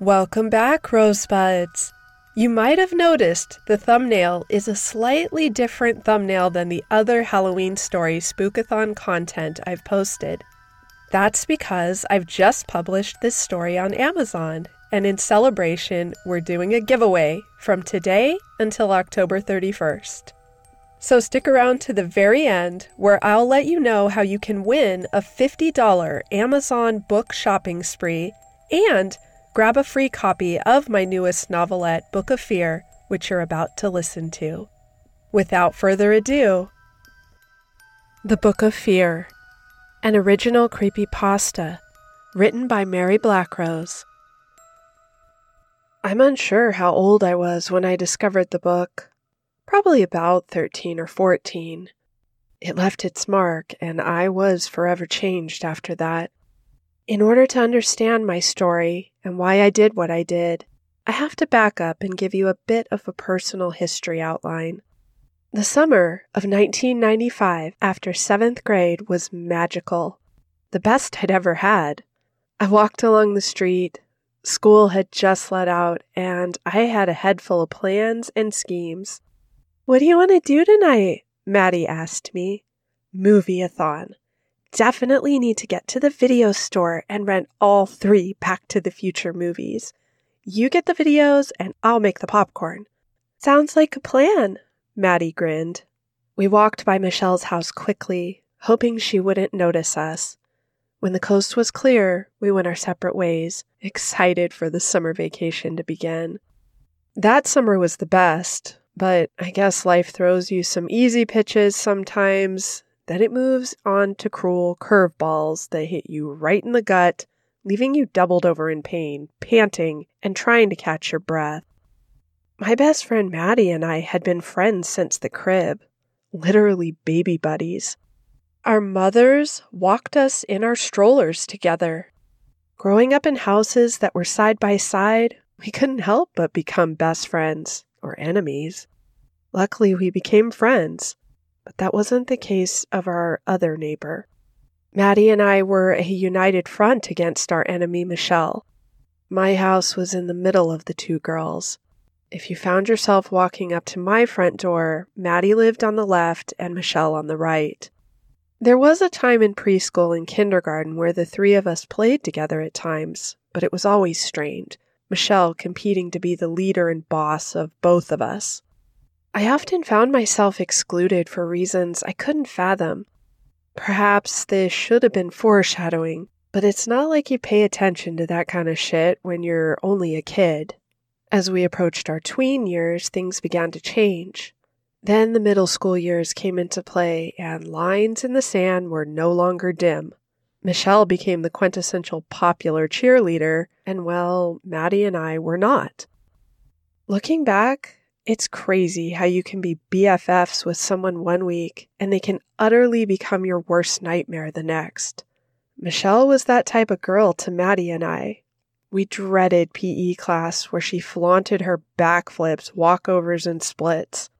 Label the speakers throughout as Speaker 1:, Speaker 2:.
Speaker 1: Welcome back, Rosebuds. You might have noticed the thumbnail is a slightly different thumbnail than the other Halloween story spookathon content I've posted. That's because I've just published this story on Amazon, and in celebration, we're doing a giveaway from today until October 31st. So stick around to the very end where I'll let you know how you can win a $50 Amazon book shopping spree and grab a free copy of my newest novelette, Book of Fear, which you're about to listen to. Without further ado, The Book of Fear, an original creepy pasta written by Mary Black Rose. I'm unsure how old I was when I discovered the book. Probably about 13 or 14. It left its mark, and I was forever changed after that. In order to understand my story and why I did what I did, I have to back up and give you a bit of a personal history outline. The summer of 1995 after seventh grade was magical, the best I'd ever had. I walked along the street, school had just let out, and I had a head full of plans and schemes. What do you want to do tonight? Maddie asked me. Movie-a-thon definitely need to get to the video store and rent all three Back to the Future movies. You get the videos and I'll make the popcorn. Sounds like a plan, Maddie grinned. We walked by Michelle's house quickly, hoping she wouldn't notice us. When the coast was clear, we went our separate ways, excited for the summer vacation to begin. That summer was the best, but I guess life throws you some easy pitches sometimes, then it moves on to cruel curveballs that hit you right in the gut, leaving you doubled over in pain, panting, and trying to catch your breath. My best friend Maddie and I had been friends since the crib, literally baby buddies. Our mothers walked us in our strollers together. Growing up in houses that were side by side, we couldn't help but become best friends or enemies. Luckily, we became friends but that wasn't the case of our other neighbor. Maddie and I were a united front against our enemy, Michelle. My house was in the middle of the two girls. If you found yourself walking up to my front door, Maddie lived on the left and Michelle on the right. There was a time in preschool and kindergarten where the three of us played together at times, but it was always strained, Michelle competing to be the leader and boss of both of us. I often found myself excluded for reasons I couldn't fathom. Perhaps this should have been foreshadowing, but it's not like you pay attention to that kind of shit when you're only a kid. As we approached our tween years, things began to change. Then the middle school years came into play, and lines in the sand were no longer dim. Michelle became the quintessential popular cheerleader, and well, Maddie and I were not. Looking back, it's crazy how you can be BFFs with someone one week and they can utterly become your worst nightmare the next. Michelle was that type of girl to Maddie and I. We dreaded PE class where she flaunted her backflips, walkovers, and splits.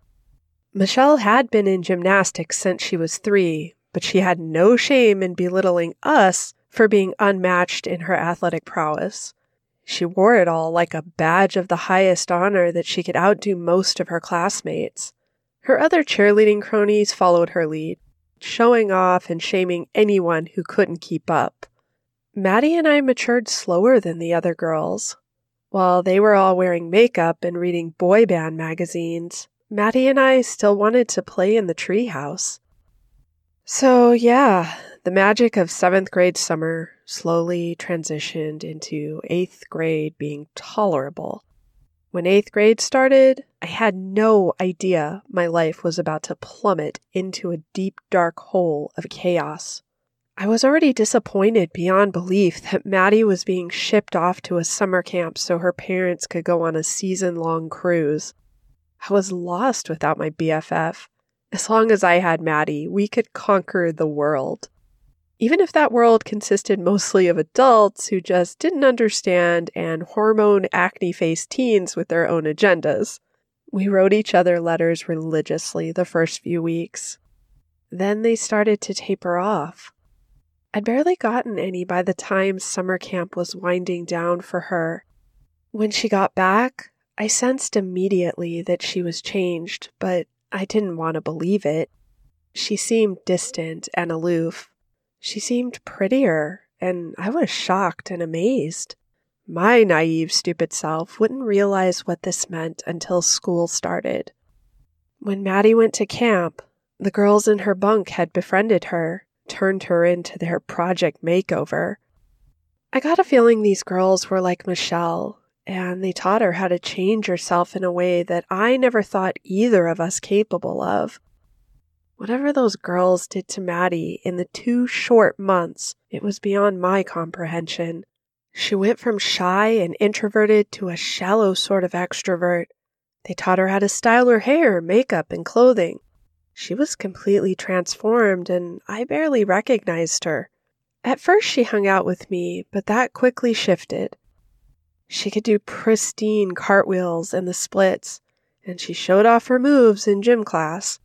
Speaker 1: Michelle had been in gymnastics since she was three, but she had no shame in belittling us for being unmatched in her athletic prowess. She wore it all like a badge of the highest honor that she could outdo most of her classmates. Her other cheerleading cronies followed her lead, showing off and shaming anyone who couldn't keep up. Maddie and I matured slower than the other girls. While they were all wearing makeup and reading boy band magazines, Maddie and I still wanted to play in the treehouse. So, yeah, the magic of seventh grade summer slowly transitioned into eighth grade being tolerable. When eighth grade started, I had no idea my life was about to plummet into a deep, dark hole of chaos. I was already disappointed beyond belief that Maddie was being shipped off to a summer camp so her parents could go on a season long cruise. I was lost without my BFF. As long as I had Maddie, we could conquer the world even if that world consisted mostly of adults who just didn't understand and hormone acne faced teens with their own agendas. We wrote each other letters religiously the first few weeks. Then they started to taper off. I'd barely gotten any by the time summer camp was winding down for her. When she got back, I sensed immediately that she was changed, but I didn't want to believe it. She seemed distant and aloof. She seemed prettier, and I was shocked and amazed. My naive, stupid self wouldn't realize what this meant until school started. When Maddie went to camp, the girls in her bunk had befriended her, turned her into their project makeover. I got a feeling these girls were like Michelle, and they taught her how to change herself in a way that I never thought either of us capable of. Whatever those girls did to Maddie in the two short months, it was beyond my comprehension. She went from shy and introverted to a shallow sort of extrovert. They taught her how to style her hair, makeup, and clothing. She was completely transformed, and I barely recognized her. At first, she hung out with me, but that quickly shifted. She could do pristine cartwheels and the splits, and she showed off her moves in gym class.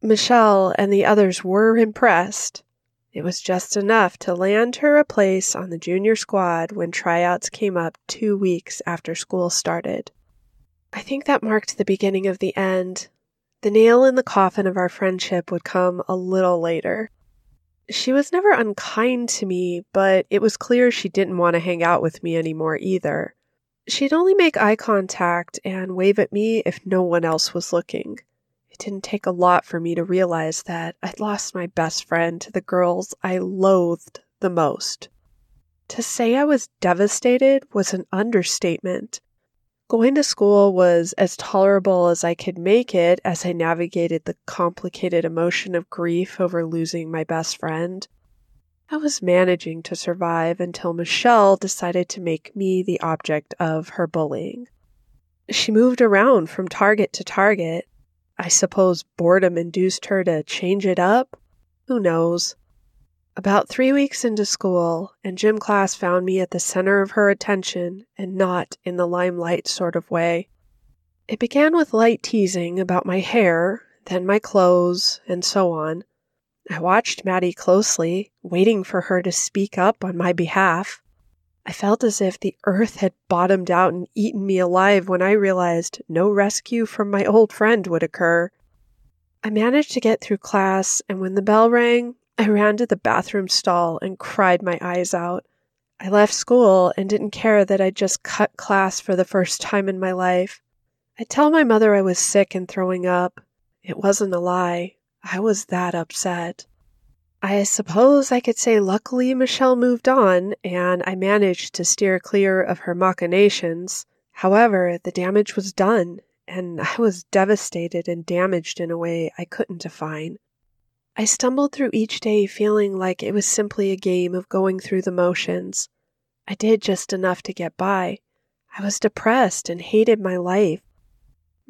Speaker 1: Michelle and the others were impressed. It was just enough to land her a place on the junior squad when tryouts came up two weeks after school started. I think that marked the beginning of the end. The nail in the coffin of our friendship would come a little later. She was never unkind to me, but it was clear she didn't want to hang out with me anymore either. She'd only make eye contact and wave at me if no one else was looking. Didn't take a lot for me to realize that I'd lost my best friend to the girls I loathed the most. To say I was devastated was an understatement. Going to school was as tolerable as I could make it as I navigated the complicated emotion of grief over losing my best friend. I was managing to survive until Michelle decided to make me the object of her bullying. She moved around from target to target, I suppose boredom induced her to change it up? Who knows? About three weeks into school, and gym class found me at the center of her attention and not in the limelight sort of way. It began with light teasing about my hair, then my clothes, and so on. I watched Maddie closely, waiting for her to speak up on my behalf. I felt as if the earth had bottomed out and eaten me alive when I realized no rescue from my old friend would occur. I managed to get through class, and when the bell rang, I ran to the bathroom stall and cried my eyes out. I left school and didn't care that I'd just cut class for the first time in my life. I'd tell my mother I was sick and throwing up. It wasn't a lie. I was that upset. I suppose I could say luckily Michelle moved on, and I managed to steer clear of her machinations. However, the damage was done, and I was devastated and damaged in a way I couldn't define. I stumbled through each day feeling like it was simply a game of going through the motions. I did just enough to get by. I was depressed and hated my life.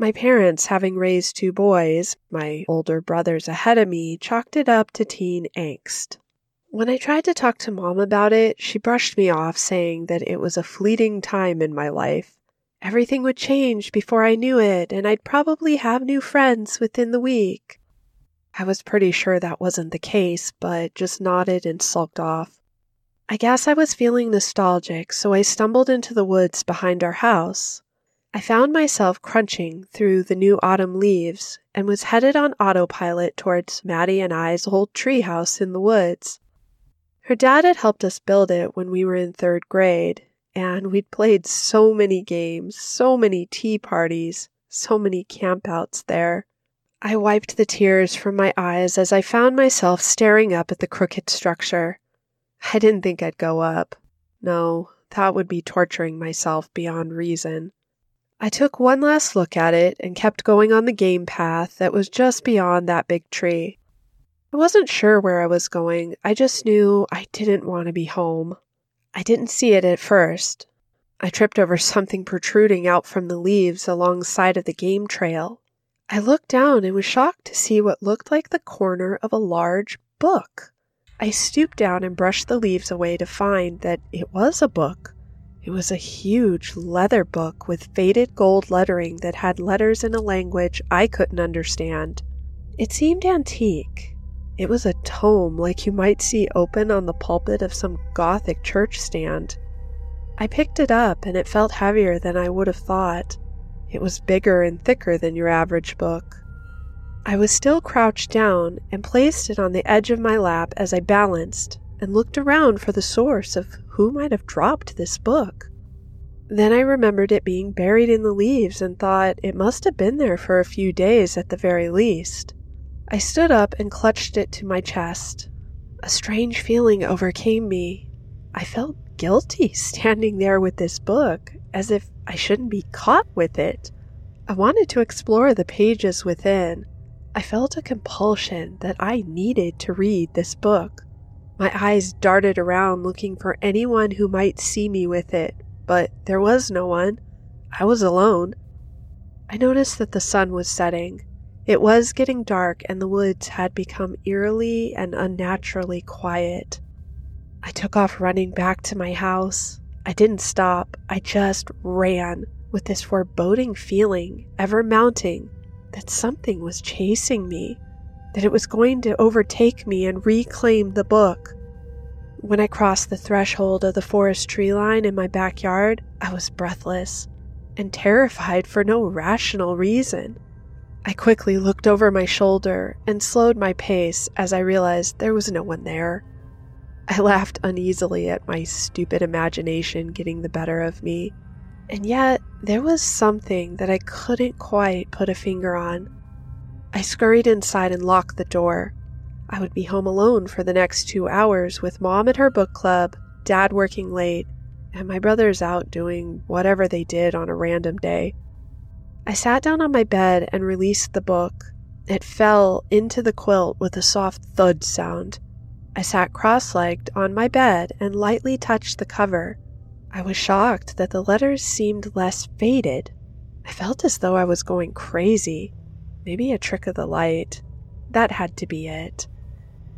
Speaker 1: My parents, having raised two boys, my older brothers ahead of me, chalked it up to teen angst. When I tried to talk to mom about it, she brushed me off, saying that it was a fleeting time in my life. Everything would change before I knew it, and I'd probably have new friends within the week. I was pretty sure that wasn't the case, but just nodded and sulked off. I guess I was feeling nostalgic, so I stumbled into the woods behind our house. I found myself crunching through the new autumn leaves and was headed on autopilot towards Maddie and I's old treehouse in the woods. Her dad had helped us build it when we were in third grade, and we'd played so many games, so many tea parties, so many campouts there. I wiped the tears from my eyes as I found myself staring up at the crooked structure. I didn't think I'd go up. No, that would be torturing myself beyond reason. I took one last look at it and kept going on the game path that was just beyond that big tree. I wasn't sure where I was going, I just knew I didn't want to be home. I didn't see it at first. I tripped over something protruding out from the leaves alongside of the game trail. I looked down and was shocked to see what looked like the corner of a large book. I stooped down and brushed the leaves away to find that it was a book. It was a huge leather book with faded gold lettering that had letters in a language I couldn't understand. It seemed antique. It was a tome like you might see open on the pulpit of some Gothic church stand. I picked it up and it felt heavier than I would have thought. It was bigger and thicker than your average book. I was still crouched down and placed it on the edge of my lap as I balanced and looked around for the source of who might have dropped this book. Then I remembered it being buried in the leaves and thought it must have been there for a few days at the very least. I stood up and clutched it to my chest. A strange feeling overcame me. I felt guilty standing there with this book, as if I shouldn't be caught with it. I wanted to explore the pages within. I felt a compulsion that I needed to read this book. My eyes darted around looking for anyone who might see me with it, but there was no one. I was alone. I noticed that the sun was setting. It was getting dark, and the woods had become eerily and unnaturally quiet. I took off running back to my house. I didn't stop, I just ran with this foreboding feeling ever mounting that something was chasing me, that it was going to overtake me and reclaim the book. When I crossed the threshold of the forest tree line in my backyard, I was breathless and terrified for no rational reason. I quickly looked over my shoulder and slowed my pace as I realized there was no one there. I laughed uneasily at my stupid imagination getting the better of me, and yet there was something that I couldn't quite put a finger on. I scurried inside and locked the door, I would be home alone for the next two hours with mom at her book club, dad working late, and my brothers out doing whatever they did on a random day. I sat down on my bed and released the book. It fell into the quilt with a soft thud sound. I sat cross legged on my bed and lightly touched the cover. I was shocked that the letters seemed less faded. I felt as though I was going crazy. Maybe a trick of the light. That had to be it.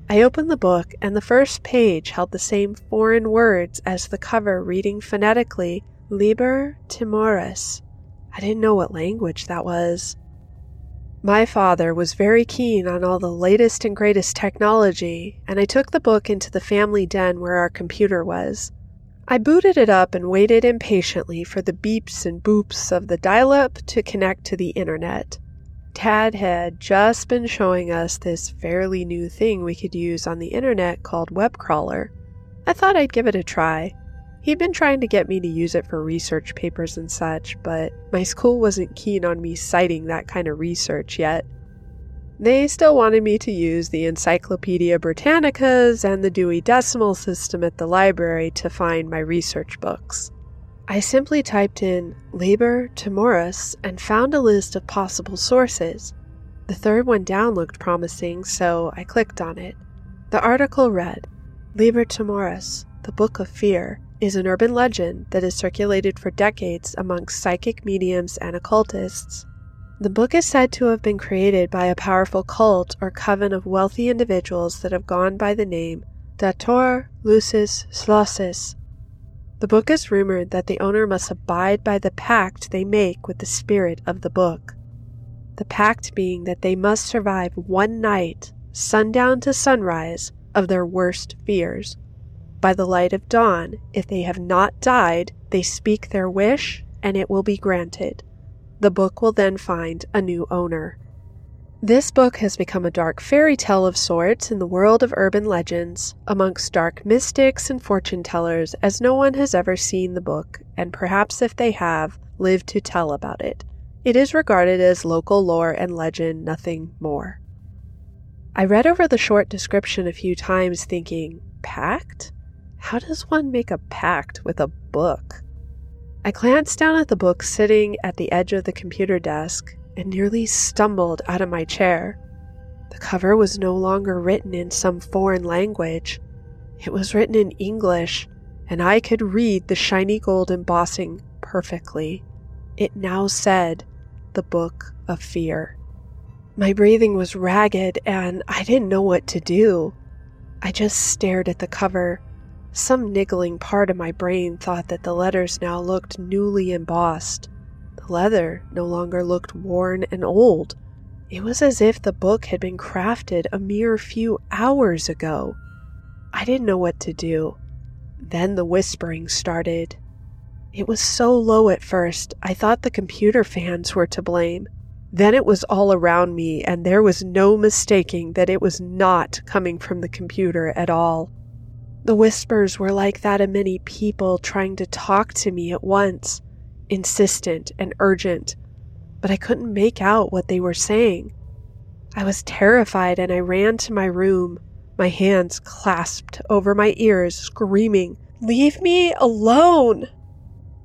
Speaker 1: I opened the book, and the first page held the same foreign words as the cover, reading phonetically, Liber Timoris. I didn't know what language that was. My father was very keen on all the latest and greatest technology, and I took the book into the family den where our computer was. I booted it up and waited impatiently for the beeps and boops of the dial up to connect to the internet. Tad had just been showing us this fairly new thing we could use on the internet called WebCrawler. I thought I'd give it a try. He'd been trying to get me to use it for research papers and such, but my school wasn't keen on me citing that kind of research yet. They still wanted me to use the Encyclopedia Britannicas and the Dewey Decimal System at the library to find my research books. I simply typed in Liber Timoris and found a list of possible sources. The third one down looked promising, so I clicked on it. The article read Liber Timoris, the Book of Fear, is an urban legend that has circulated for decades amongst psychic mediums and occultists. The book is said to have been created by a powerful cult or coven of wealthy individuals that have gone by the name Dator Lucis Slossis the book is rumored that the owner must abide by the pact they make with the spirit of the book. The pact being that they must survive one night, sundown to sunrise, of their worst fears. By the light of dawn, if they have not died, they speak their wish and it will be granted. The book will then find a new owner. This book has become a dark fairy tale of sorts in the world of urban legends, amongst dark mystics and fortune tellers, as no one has ever seen the book, and perhaps if they have, lived to tell about it. It is regarded as local lore and legend, nothing more. I read over the short description a few times, thinking, Pact? How does one make a pact with a book? I glanced down at the book sitting at the edge of the computer desk and nearly stumbled out of my chair. The cover was no longer written in some foreign language. It was written in English, and I could read the shiny gold embossing perfectly. It now said, The Book of Fear. My breathing was ragged, and I didn't know what to do. I just stared at the cover. Some niggling part of my brain thought that the letters now looked newly embossed leather no longer looked worn and old. It was as if the book had been crafted a mere few hours ago. I didn't know what to do. Then the whispering started. It was so low at first, I thought the computer fans were to blame. Then it was all around me, and there was no mistaking that it was not coming from the computer at all. The whispers were like that of many people trying to talk to me at once, insistent and urgent, but I couldn't make out what they were saying. I was terrified and I ran to my room, my hands clasped over my ears, screaming, Leave me alone!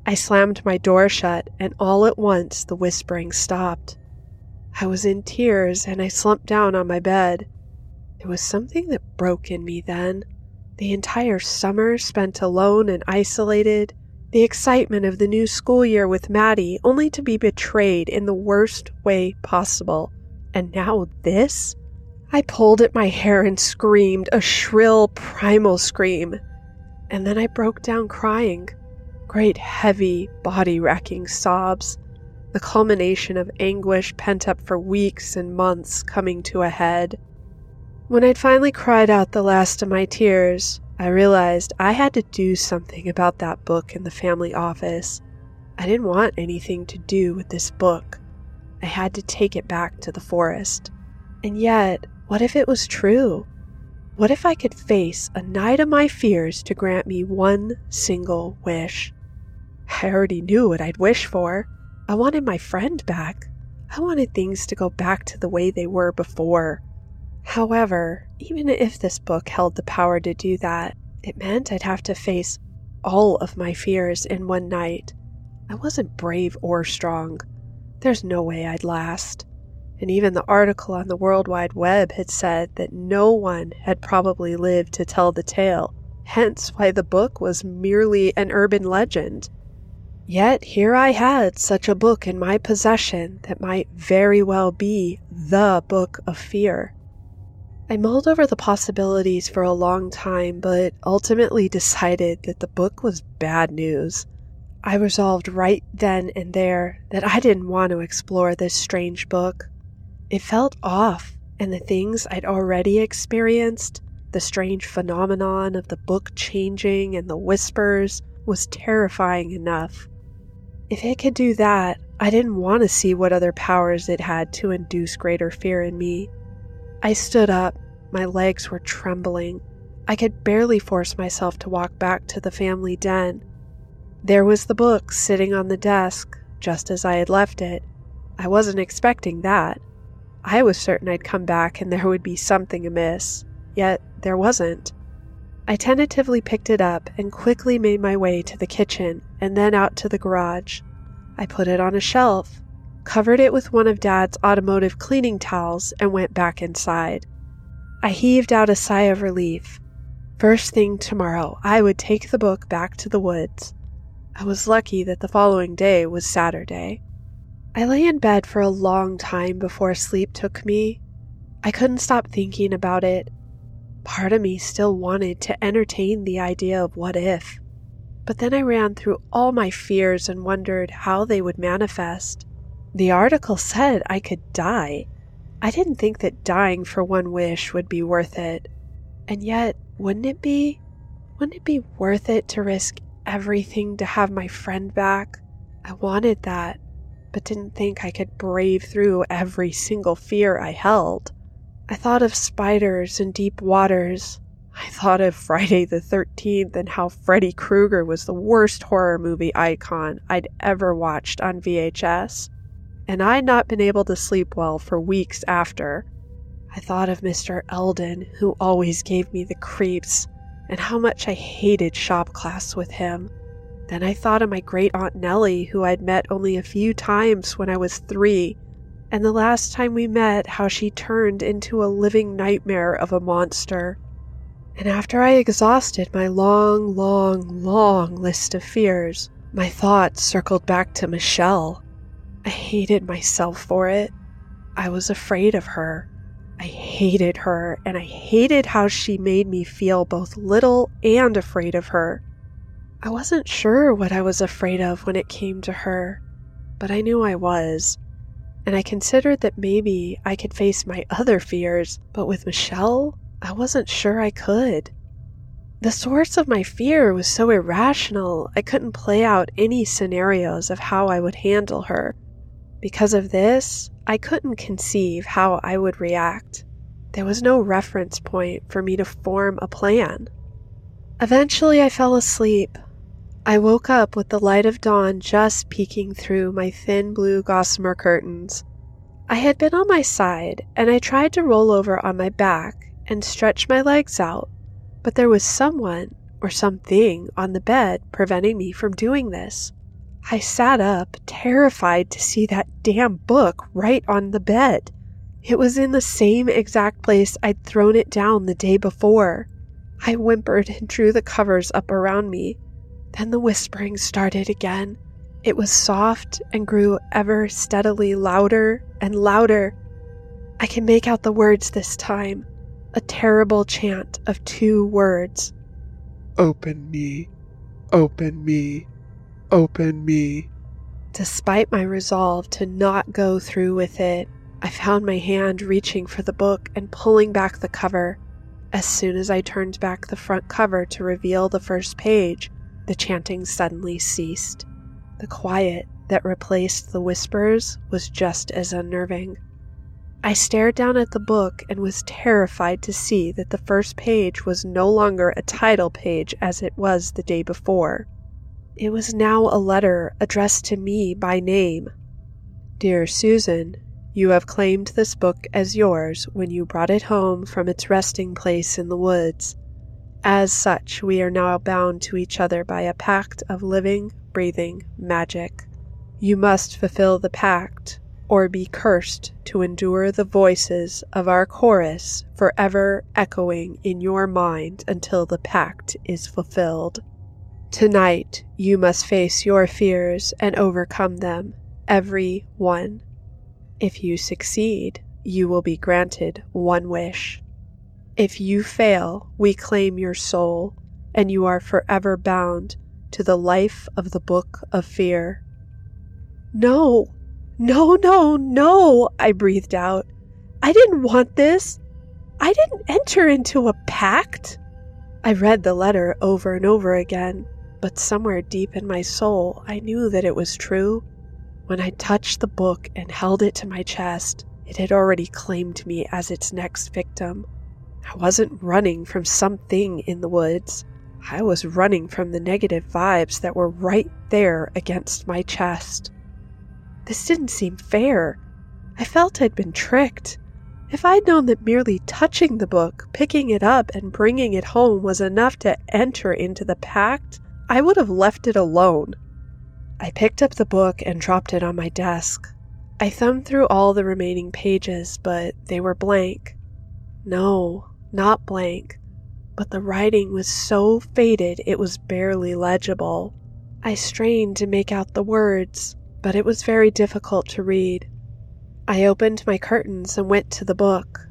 Speaker 1: I slammed my door shut, and all at once the whispering stopped. I was in tears and I slumped down on my bed. There was something that broke in me then. The entire summer spent alone and isolated, the excitement of the new school year with Maddie only to be betrayed in the worst way possible. And now this? I pulled at my hair and screamed a shrill, primal scream. And then I broke down crying. Great, heavy, body racking sobs the culmination of anguish pent up for weeks and months coming to a head. When I'd finally cried out the last of my tears, I realized I had to do something about that book in the family office. I didn't want anything to do with this book. I had to take it back to the forest. And yet, what if it was true? What if I could face a night of my fears to grant me one single wish? I already knew what I'd wish for. I wanted my friend back. I wanted things to go back to the way they were before. However, even if this book held the power to do that, it meant I'd have to face all of my fears in one night. I wasn't brave or strong. There's no way I'd last. And even the article on the World Wide Web had said that no one had probably lived to tell the tale, hence why the book was merely an urban legend. Yet here I had such a book in my possession that might very well be the book of fear. I mulled over the possibilities for a long time, but ultimately decided that the book was bad news. I resolved right then and there that I didn't want to explore this strange book. It felt off, and the things I'd already experienced, the strange phenomenon of the book changing and the whispers, was terrifying enough. If it could do that, I didn't want to see what other powers it had to induce greater fear in me. I stood up. My legs were trembling. I could barely force myself to walk back to the family den. There was the book sitting on the desk, just as I had left it. I wasn't expecting that. I was certain I'd come back and there would be something amiss, yet there wasn't. I tentatively picked it up and quickly made my way to the kitchen and then out to the garage. I put it on a shelf, covered it with one of Dad's automotive cleaning towels, and went back inside. I heaved out a sigh of relief. First thing tomorrow, I would take the book back to the woods. I was lucky that the following day was Saturday. I lay in bed for a long time before sleep took me. I couldn't stop thinking about it Part of me still wanted to entertain the idea of what if. But then I ran through all my fears and wondered how they would manifest. The article said I could die. I didn't think that dying for one wish would be worth it. And yet, wouldn't it be? Wouldn't it be worth it to risk everything to have my friend back? I wanted that, but didn't think I could brave through every single fear I held. I thought of spiders and deep waters. I thought of Friday the 13th and how Freddy Krueger was the worst horror movie icon I'd ever watched on VHS. And I'd not been able to sleep well for weeks after. I thought of Mr. Eldon, who always gave me the creeps, and how much I hated shop class with him. Then I thought of my great aunt Nellie, who I'd met only a few times when I was three and the last time we met, how she turned into a living nightmare of a monster. And after I exhausted my long, long, long list of fears, my thoughts circled back to Michelle. I hated myself for it. I was afraid of her. I hated her, and I hated how she made me feel both little and afraid of her. I wasn't sure what I was afraid of when it came to her, but I knew I was and I considered that maybe I could face my other fears, but with Michelle, I wasn't sure I could. The source of my fear was so irrational, I couldn't play out any scenarios of how I would handle her. Because of this, I couldn't conceive how I would react. There was no reference point for me to form a plan. Eventually, I fell asleep. I woke up with the light of dawn just peeking through my thin blue gossamer curtains. I had been on my side, and I tried to roll over on my back and stretch my legs out, but there was someone or something on the bed preventing me from doing this. I sat up, terrified to see that damn book right on the bed. It was in the same exact place I'd thrown it down the day before. I whimpered and drew the covers up around me. Then the whispering started again. It was soft and grew ever steadily louder and louder. I can make out the words this time a terrible chant of two words
Speaker 2: Open me, open me, open me.
Speaker 1: Despite my resolve to not go through with it, I found my hand reaching for the book and pulling back the cover. As soon as I turned back the front cover to reveal the first page, the chanting suddenly ceased. The quiet that replaced the whispers was just as unnerving. I stared down at the book and was terrified to see that the first page was no longer a title page as it was the day before. It was now a letter addressed to me by name. Dear Susan, you have claimed this book as yours when you brought it home from its resting place in the woods. As such, we are now bound to each other by a pact of living, breathing magic. You must fulfill the pact, or be cursed to endure the voices of our chorus forever echoing in your mind until the pact is fulfilled. Tonight, you must face your fears and overcome them, every one. If you succeed, you will be granted one wish. If you fail, we claim your soul, and you are forever bound to the life of the Book of Fear. No, no, no, no, I breathed out. I didn't want this. I didn't enter into a pact. I read the letter over and over again, but somewhere deep in my soul, I knew that it was true. When I touched the book and held it to my chest, it had already claimed me as its next victim. I wasn't running from something in the woods. I was running from the negative vibes that were right there against my chest. This didn't seem fair. I felt I'd been tricked. If I'd known that merely touching the book, picking it up, and bringing it home was enough to enter into the pact, I would have left it alone. I picked up the book and dropped it on my desk. I thumbed through all the remaining pages, but they were blank. No, not blank, but the writing was so faded it was barely legible. I strained to make out the words, but it was very difficult to read. I opened my curtains and went to the book.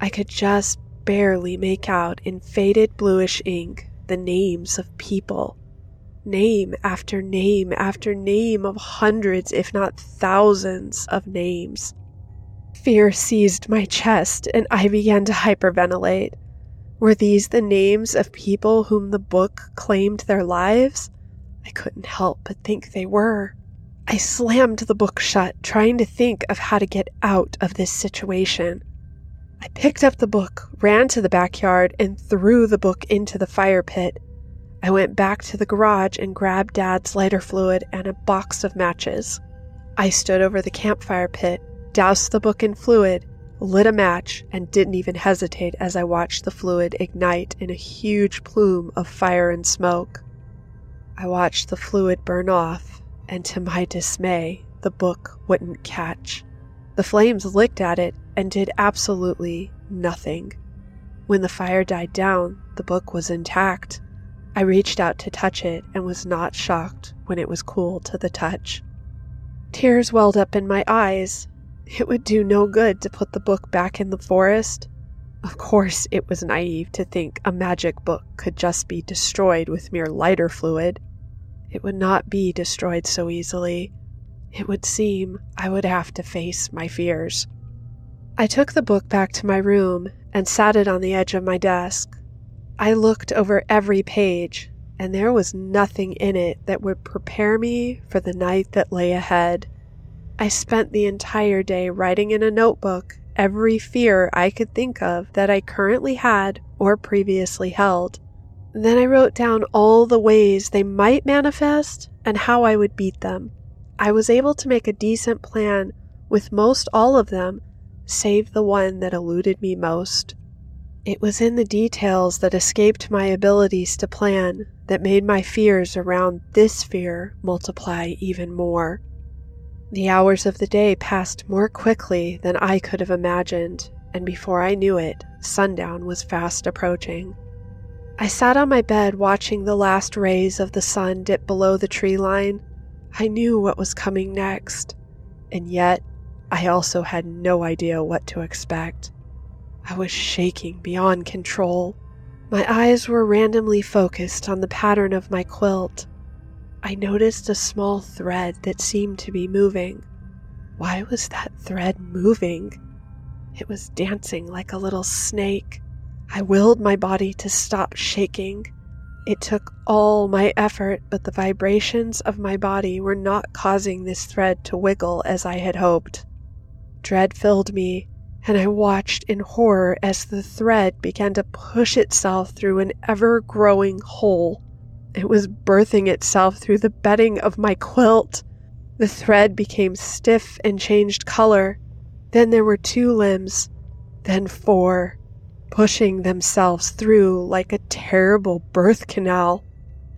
Speaker 1: I could just barely make out in faded bluish ink the names of people name after name after name of hundreds, if not thousands, of names. Fear seized my chest, and I began to hyperventilate. Were these the names of people whom the book claimed their lives? I couldn't help but think they were. I slammed the book shut, trying to think of how to get out of this situation. I picked up the book, ran to the backyard, and threw the book into the fire pit. I went back to the garage and grabbed Dad's lighter fluid and a box of matches. I stood over the campfire pit, doused the book in fluid, lit a match, and didn't even hesitate as I watched the fluid ignite in a huge plume of fire and smoke. I watched the fluid burn off, and to my dismay, the book wouldn't catch. The flames licked at it and did absolutely nothing. When the fire died down, the book was intact. I reached out to touch it and was not shocked when it was cool to the touch. Tears welled up in my eyes. It would do no good to put the book back in the forest. Of course, it was naive to think a magic book could just be destroyed with mere lighter fluid. It would not be destroyed so easily. It would seem I would have to face my fears. I took the book back to my room and sat it on the edge of my desk. I looked over every page, and there was nothing in it that would prepare me for the night that lay ahead. I spent the entire day writing in a notebook every fear I could think of that I currently had or previously held. Then I wrote down all the ways they might manifest and how I would beat them. I was able to make a decent plan with most all of them, save the one that eluded me most. It was in the details that escaped my abilities to plan that made my fears around this fear multiply even more. The hours of the day passed more quickly than I could have imagined, and before I knew it, sundown was fast approaching. I sat on my bed watching the last rays of the sun dip below the tree line. I knew what was coming next, and yet I also had no idea what to expect. I was shaking beyond control. My eyes were randomly focused on the pattern of my quilt. I noticed a small thread that seemed to be moving. Why was that thread moving? It was dancing like a little snake. I willed my body to stop shaking. It took all my effort, but the vibrations of my body were not causing this thread to wiggle as I had hoped. Dread filled me, and I watched in horror as the thread began to push itself through an ever growing hole. It was birthing itself through the bedding of my quilt. The thread became stiff and changed color. Then there were two limbs, then four pushing themselves through like a terrible birth canal.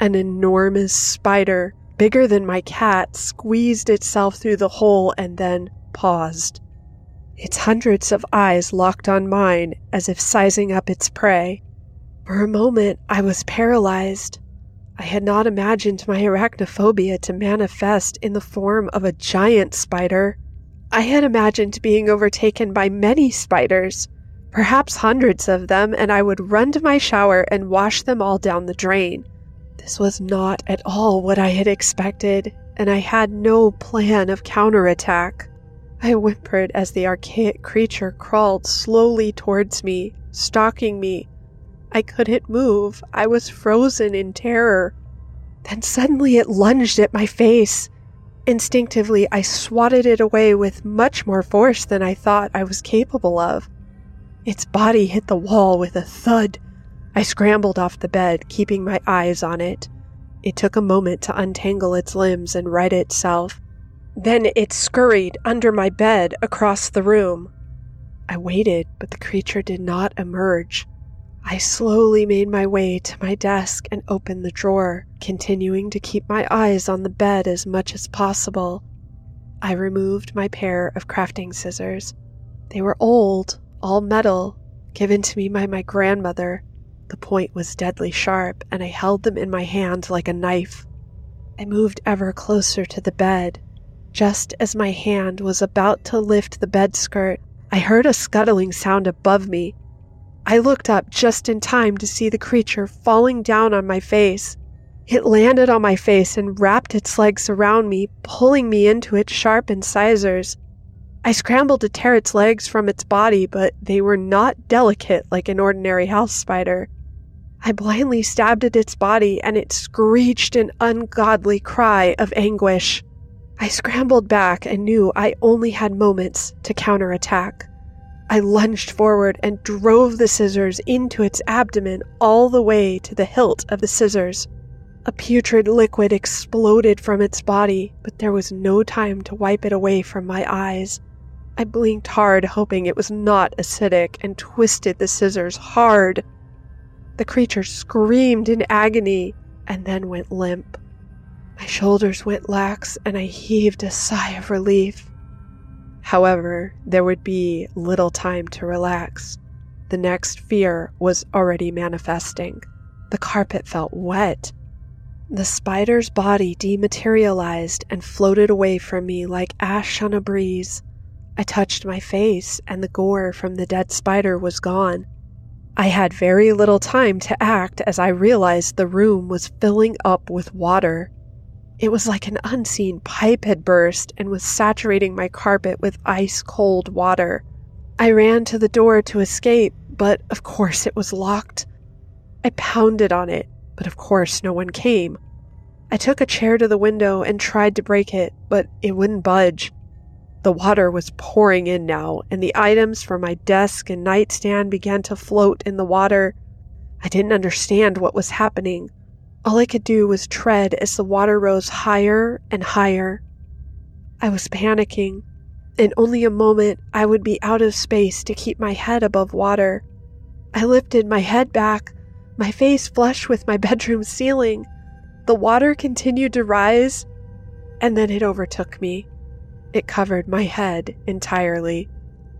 Speaker 1: An enormous spider, bigger than my cat, squeezed itself through the hole and then paused. Its hundreds of eyes locked on mine as if sizing up its prey. For a moment, I was paralyzed. I had not imagined my arachnophobia to manifest in the form of a giant spider. I had imagined being overtaken by many spiders, perhaps hundreds of them, and I would run to my shower and wash them all down the drain. This was not at all what I had expected, and I had no plan of counterattack. I whimpered as the archaic creature crawled slowly towards me, stalking me. I couldn't move. I was frozen in terror. Then suddenly it lunged at my face. Instinctively, I swatted it away with much more force than I thought I was capable of. Its body hit the wall with a thud. I scrambled off the bed, keeping my eyes on it. It took a moment to untangle its limbs and right itself. Then it scurried under my bed across the room. I waited, but the creature did not emerge. I slowly made my way to my desk and opened the drawer, continuing to keep my eyes on the bed as much as possible. I removed my pair of crafting scissors. They were old, all metal, given to me by my grandmother. The point was deadly sharp, and I held them in my hand like a knife. I moved ever closer to the bed. Just as my hand was about to lift the bed skirt, I heard a scuttling sound above me. I looked up just in time to see the creature falling down on my face. It landed on my face and wrapped its legs around me, pulling me into its sharp incisors. I scrambled to tear its legs from its body, but they were not delicate like an ordinary house spider. I blindly stabbed at its body, and it screeched an ungodly cry of anguish. I scrambled back and knew I only had moments to counterattack. I lunged forward and drove the scissors into its abdomen all the way to the hilt of the scissors. A putrid liquid exploded from its body, but there was no time to wipe it away from my eyes. I blinked hard, hoping it was not acidic, and twisted the scissors hard. The creature screamed in agony and then went limp. My shoulders went lax, and I heaved a sigh of relief. However, there would be little time to relax. The next fear was already manifesting. The carpet felt wet. The spider's body dematerialized and floated away from me like ash on a breeze. I touched my face, and the gore from the dead spider was gone. I had very little time to act as I realized the room was filling up with water. It was like an unseen pipe had burst and was saturating my carpet with ice cold water. I ran to the door to escape, but of course it was locked. I pounded on it, but of course no one came. I took a chair to the window and tried to break it, but it wouldn't budge. The water was pouring in now, and the items from my desk and nightstand began to float in the water. I didn't understand what was happening. All I could do was tread as the water rose higher and higher. I was panicking. In only a moment, I would be out of space to keep my head above water. I lifted my head back, my face flush with my bedroom ceiling. The water continued to rise, and then it overtook me. It covered my head entirely.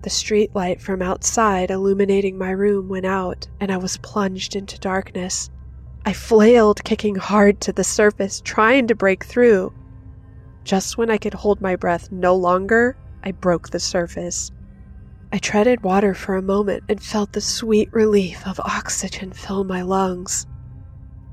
Speaker 1: The street light from outside illuminating my room went out, and I was plunged into darkness. I flailed, kicking hard to the surface, trying to break through. Just when I could hold my breath no longer, I broke the surface. I treaded water for a moment and felt the sweet relief of oxygen fill my lungs.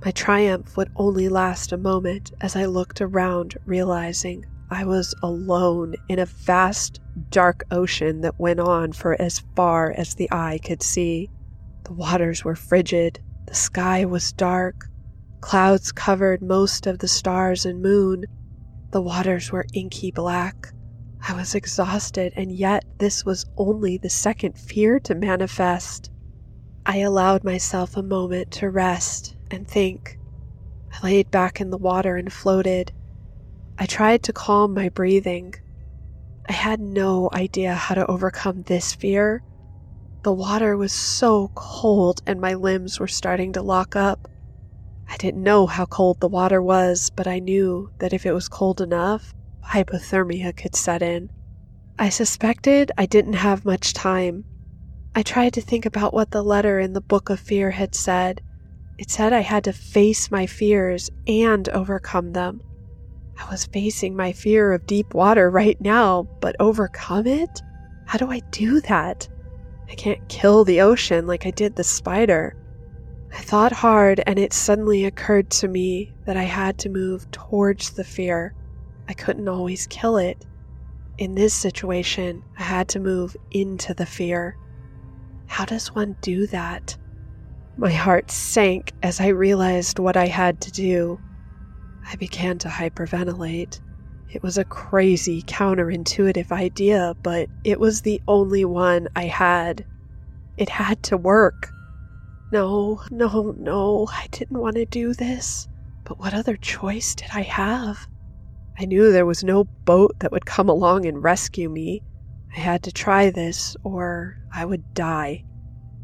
Speaker 1: My triumph would only last a moment as I looked around, realizing I was alone in a vast, dark ocean that went on for as far as the eye could see. The waters were frigid, the sky was dark, clouds covered most of the stars and moon, the waters were inky black. I was exhausted, and yet this was only the second fear to manifest. I allowed myself a moment to rest and think. I laid back in the water and floated. I tried to calm my breathing. I had no idea how to overcome this fear. The water was so cold and my limbs were starting to lock up. I didn't know how cold the water was, but I knew that if it was cold enough, hypothermia could set in. I suspected I didn't have much time. I tried to think about what the letter in the Book of Fear had said. It said I had to face my fears and overcome them. I was facing my fear of deep water right now, but overcome it? How do I do that? I can't kill the ocean like I did the spider. I thought hard, and it suddenly occurred to me that I had to move towards the fear. I couldn't always kill it. In this situation, I had to move into the fear. How does one do that? My heart sank as I realized what I had to do. I began to hyperventilate. It was a crazy, counterintuitive idea, but it was the only one I had. It had to work. No, no, no, I didn't want to do this. But what other choice did I have? I knew there was no boat that would come along and rescue me. I had to try this, or I would die.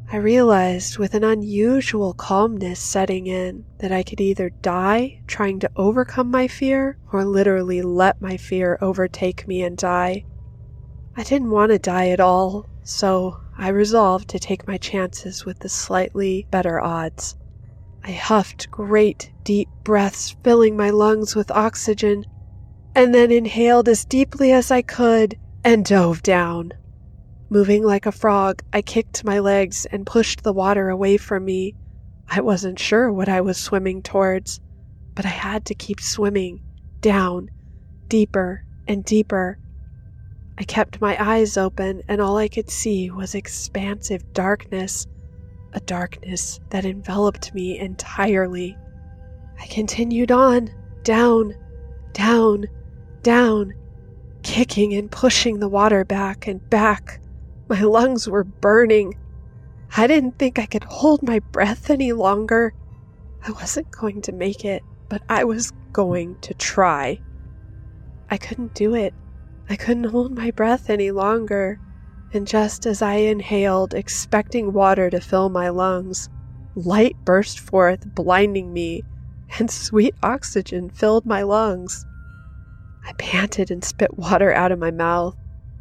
Speaker 1: I realized with an unusual calmness setting in that I could either die trying to overcome my fear or literally let my fear overtake me and die. I didn't want to die at all, so I resolved to take my chances with the slightly better odds. I huffed great, deep breaths, filling my lungs with oxygen and then inhaled as deeply as I could and dove down. Moving like a frog, I kicked my legs and pushed the water away from me. I wasn't sure what I was swimming towards, but I had to keep swimming, down, deeper and deeper. I kept my eyes open, and all I could see was expansive darkness, a darkness that enveloped me entirely. I continued on, down, down, down, kicking and pushing the water back and back. My lungs were burning. I didn't think I could hold my breath any longer. I wasn't going to make it, but I was going to try. I couldn't do it. I couldn't hold my breath any longer. And just as I inhaled, expecting water to fill my lungs, light burst forth, blinding me, and sweet oxygen filled my lungs. I panted and spit water out of my mouth.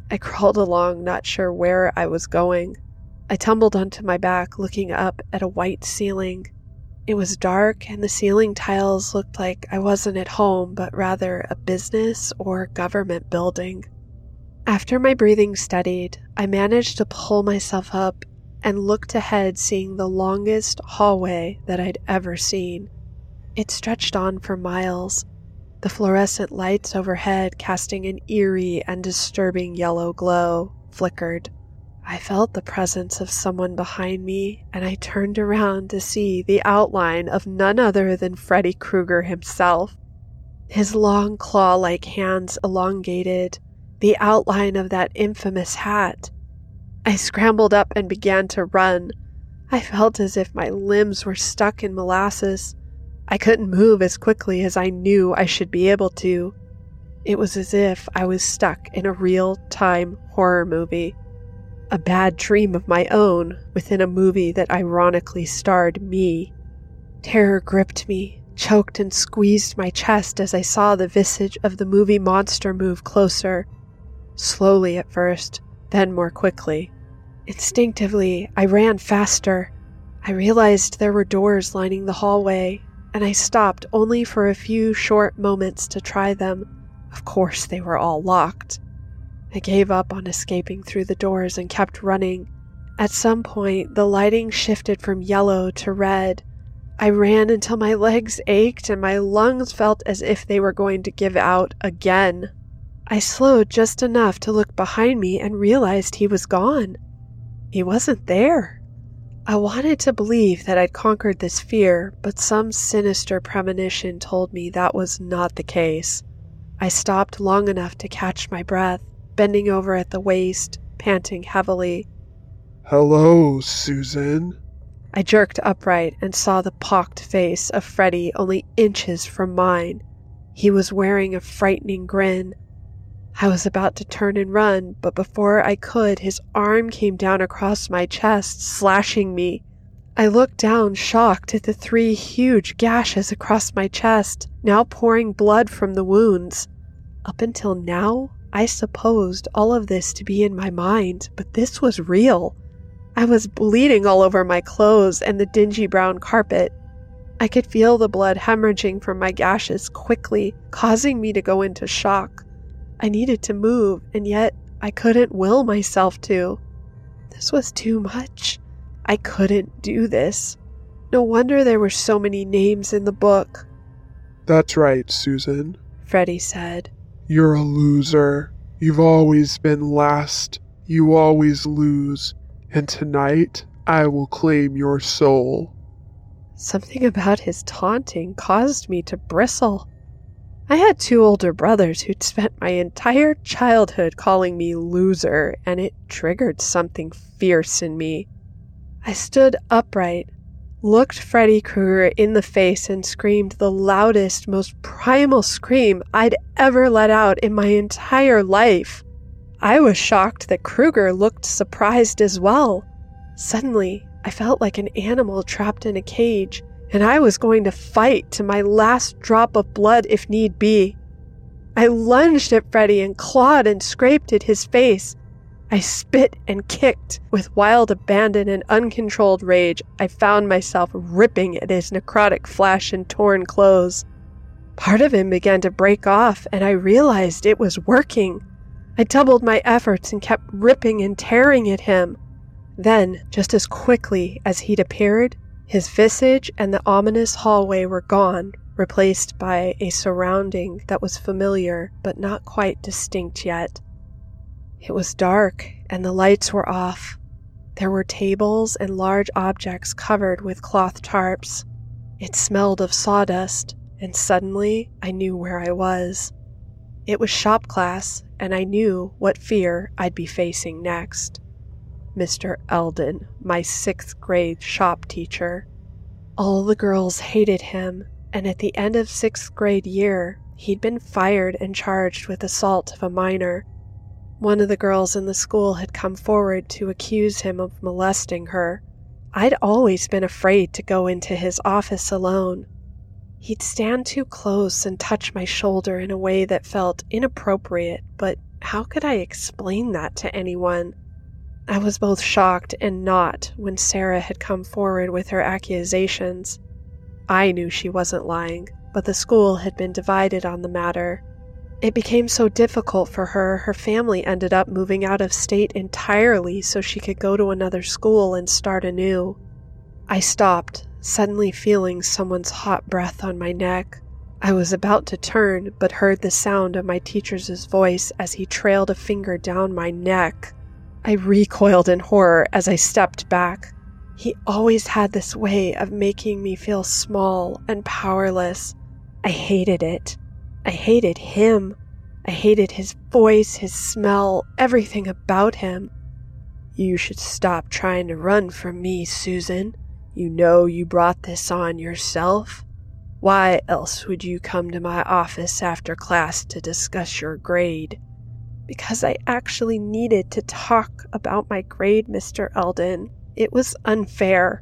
Speaker 1: I crawled along, not sure where I was going. I tumbled onto my back, looking up at a white ceiling. It was dark, and the ceiling tiles looked like I wasn't at home, but rather a business or government building. After my breathing steadied, I managed to pull myself up and looked ahead, seeing the longest hallway that I'd ever seen. It stretched on for miles, the fluorescent lights overhead casting an eerie and disturbing yellow glow flickered. I felt the presence of someone behind me, and I turned around to see the outline of none other than Freddy Krueger himself. His long claw like hands elongated, the outline of that infamous hat. I scrambled up and began to run. I felt as if my limbs were stuck in molasses. I couldn't move as quickly as I knew I should be able to. It was as if I was stuck in a real time horror movie a bad dream of my own within a movie that ironically starred me. Terror gripped me, choked and squeezed my chest as I saw the visage of the movie monster move closer. Slowly at first, then more quickly. Instinctively, I ran faster. I realized there were doors lining the hallway, and I stopped only for a few short moments to try them. Of course, they were all locked. I gave up on escaping through the doors and kept running. At some point, the lighting shifted from yellow to red. I ran until my legs ached and my lungs felt as if they were going to give out again. I slowed just enough to look behind me and realized he was gone. He wasn't there. I wanted to believe that I'd conquered this fear, but some sinister premonition told me that was not the case. I stopped long enough to catch my breath bending over at the waist, panting heavily.
Speaker 2: Hello, Susan.
Speaker 1: I jerked upright and saw the pocked face of Freddy only inches from mine. He was wearing a frightening grin. I was about to turn and run, but before I could, his arm came down across my chest, slashing me. I looked down, shocked at the three huge gashes across my chest, now pouring blood from the wounds. Up until now, I supposed all of this to be in my mind, but this was real. I was bleeding all over my clothes and the dingy brown carpet. I could feel the blood hemorrhaging from my gashes quickly, causing me to go into shock. I needed to move, and yet I couldn't will myself to. This was too much. I couldn't do this. No wonder there were so many names in the book.
Speaker 2: That's right, Susan,
Speaker 1: Freddy said.
Speaker 2: You're a loser. You've always been last. You always lose. And tonight, I will claim your soul.
Speaker 1: Something about his taunting caused me to bristle. I had two older brothers who'd spent my entire childhood calling me loser, and it triggered something fierce in me. I stood upright, looked Freddy Krueger in the face and screamed the loudest, most primal scream I'd ever let out in my entire life. I was shocked that Krueger looked surprised as well. Suddenly, I felt like an animal trapped in a cage, and I was going to fight to my last drop of blood if need be. I lunged at Freddy and clawed and scraped at his face, I spit and kicked. With wild abandon and uncontrolled rage, I found myself ripping at his necrotic flesh and torn clothes. Part of him began to break off, and I realized it was working. I doubled my efforts and kept ripping and tearing at him. Then, just as quickly as he'd appeared, his visage and the ominous hallway were gone, replaced by a surrounding that was familiar but not quite distinct yet. It was dark, and the lights were off. There were tables and large objects covered with cloth tarps. It smelled of sawdust, and suddenly I knew where I was. It was shop class, and I knew what fear I'd be facing next. Mr. Eldon, my sixth grade shop teacher. All the girls hated him, and at the end of sixth grade year, he'd been fired and charged with assault of a minor one of the girls in the school had come forward to accuse him of molesting her. I'd always been afraid to go into his office alone. He'd stand too close and touch my shoulder in a way that felt inappropriate, but how could I explain that to anyone? I was both shocked and not when Sarah had come forward with her accusations. I knew she wasn't lying, but the school had been divided on the matter. It became so difficult for her, her family ended up moving out of state entirely so she could go to another school and start anew. I stopped, suddenly feeling someone's hot breath on my neck. I was about to turn, but heard the sound of my teacher's voice as he trailed a finger down my neck. I recoiled in horror as I stepped back. He always had this way of making me feel small and powerless. I hated it. I hated him. I hated his voice, his smell, everything about him. You should stop trying to run from me, Susan. You know you brought this on yourself. Why else would you come to my office after class to discuss your grade? Because I actually needed to talk about my grade, Mr. Eldon. It was unfair.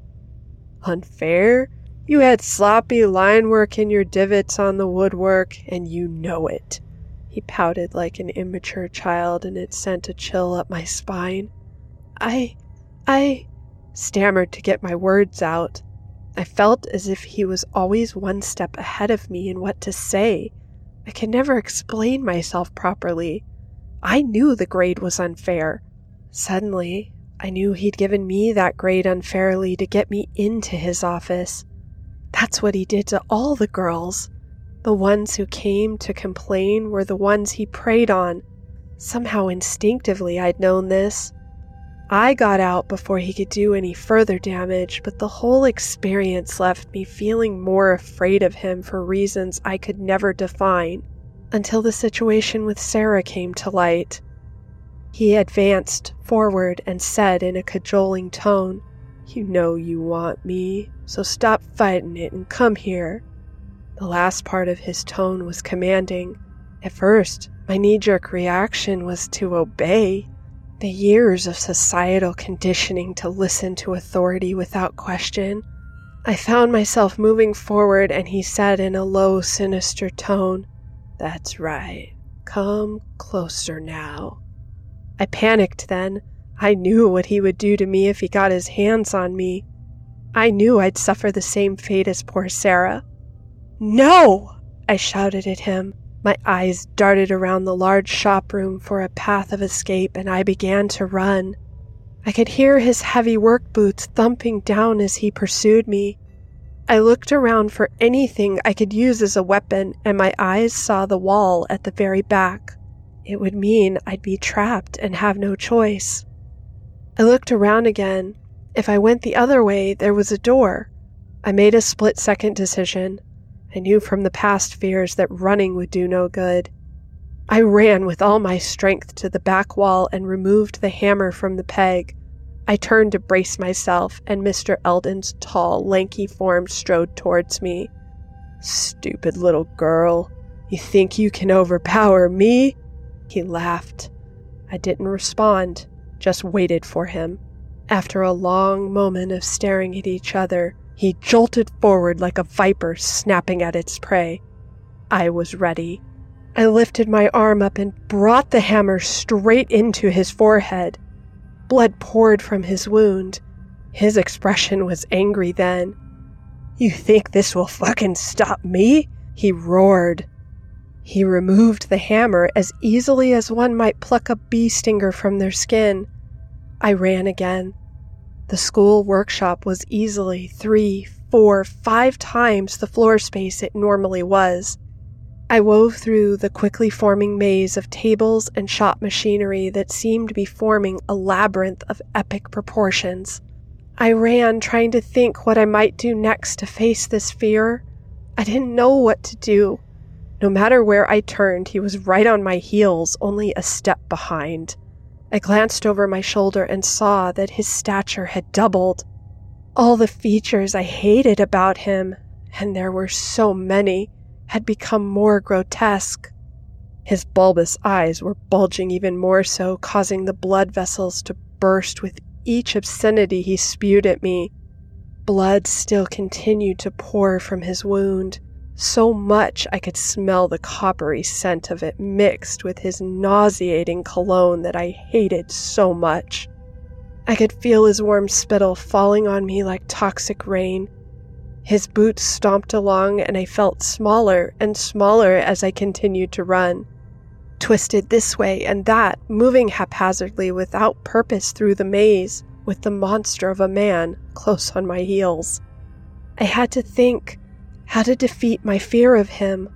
Speaker 1: Unfair? You had sloppy line work in your divots on the woodwork, and you know it. He pouted like an immature child, and it sent a chill up my spine. I. I stammered to get my words out. I felt as if he was always one step ahead of me in what to say. I could never explain myself properly. I knew the grade was unfair. Suddenly, I knew he'd given me that grade unfairly to get me into his office. That's what he did to all the girls. The ones who came to complain were the ones he preyed on. Somehow instinctively, I'd known this. I got out before he could do any further damage, but the whole experience left me feeling more afraid of him for reasons I could never define until the situation with Sarah came to light. He advanced forward and said in a cajoling tone, You know you want me, so stop fighting it and come here. The last part of his tone was commanding. At first, my knee jerk reaction was to obey. The years of societal conditioning to listen to authority without question. I found myself moving forward, and he said in a low, sinister tone, That's right. Come closer now. I panicked then. I knew what he would do to me if he got his hands on me. I knew I'd suffer the same fate as poor Sarah. No! I shouted at him. My eyes darted around the large shop room for a path of escape, and I began to run. I could hear his heavy work boots thumping down as he pursued me. I looked around for anything I could use as a weapon, and my eyes saw the wall at the very back. It would mean I'd be trapped and have no choice. I looked around again. If I went the other way, there was a door. I made a split second decision. I knew from the past fears that running would do no good. I ran with all my strength to the back wall and removed the hammer from the peg. I turned to brace myself, and Mr. Eldon's tall, lanky form strode towards me. Stupid little girl. You think you can overpower me? He laughed. I didn't respond, just waited for him. After a long moment of staring at each other, he jolted forward like a viper snapping at its prey. I was ready. I lifted my arm up and brought the hammer straight into his forehead. Blood poured from his wound. His expression was angry then. You think this will fucking stop me? He roared. He removed the hammer as easily as one might pluck a bee stinger from their skin. I ran again. The school workshop was easily three, four, five times the floor space it normally was. I wove through the quickly forming maze of tables and shop machinery that seemed to be forming a labyrinth of epic proportions. I ran, trying to think what I might do next to face this fear. I didn't know what to do. No matter where I turned, he was right on my heels, only a step behind. I glanced over my shoulder and saw that his stature had doubled. All the features I hated about him, and there were so many, had become more grotesque. His bulbous eyes were bulging even more so, causing the blood vessels to burst with each obscenity he spewed at me. Blood still continued to pour from his wound, so much I could smell the coppery scent of it mixed with his nauseating cologne that I hated so much. I could feel his warm spittle falling on me like toxic rain. His boots stomped along, and I felt smaller and smaller as I continued to run. Twisted this way and that, moving haphazardly without purpose through the maze, with the monster of a man close on my heels. I had to think how to defeat my fear of him.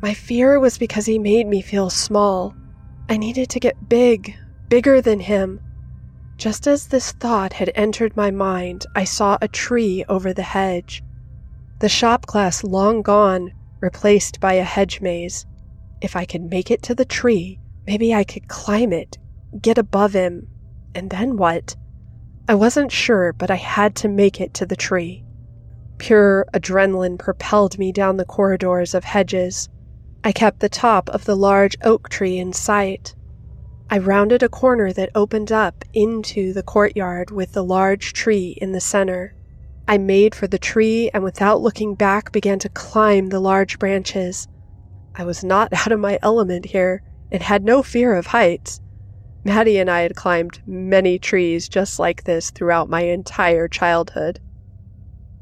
Speaker 1: My fear was because he made me feel small. I needed to get big, bigger than him. Just as this thought had entered my mind, I saw a tree over the hedge. The shop class long gone, replaced by a hedge maze. If I could make it to the tree, maybe I could climb it, get above him, and then what? I wasn't sure, but I had to make it to the tree. Pure adrenaline propelled me down the corridors of hedges. I kept the top of the large oak tree in sight. I rounded a corner that opened up into the courtyard with the large tree in the center. I made for the tree and without looking back began to climb the large branches. I was not out of my element here and had no fear of heights. Maddie and I had climbed many trees just like this throughout my entire childhood.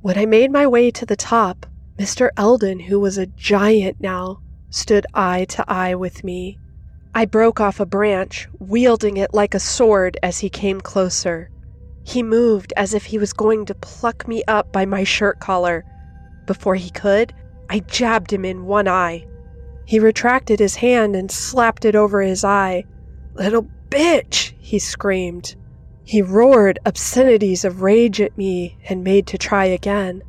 Speaker 1: When I made my way to the top, Mr. Eldon, who was a giant now, stood eye to eye with me. I broke off a branch, wielding it like a sword as he came closer. He moved as if he was going to pluck me up by my shirt collar. Before he could, I jabbed him in one eye. He retracted his hand and slapped it over his eye. Little bitch, he screamed. He roared obscenities of rage at me and made to try again.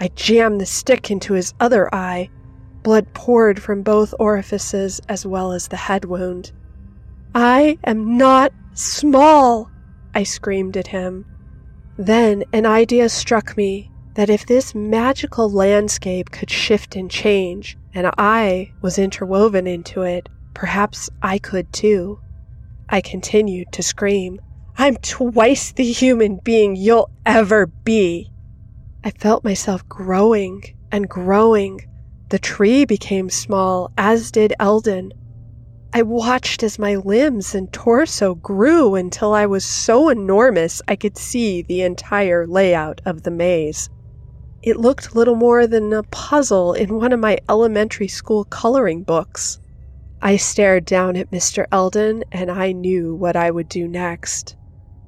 Speaker 1: I jammed the stick into his other eye. Blood poured from both orifices as well as the head wound. I am not small, I screamed at him. Then an idea struck me that if this magical landscape could shift and change, and I was interwoven into it, perhaps I could too. I continued to scream. I'm twice the human being you'll ever be. I felt myself growing and growing. The tree became small, as did Eldon. I watched as my limbs and torso grew until I was so enormous I could see the entire layout of the maze. It looked little more than a puzzle in one of my elementary school coloring books. I stared down at Mr. Eldon and I knew what I would do next.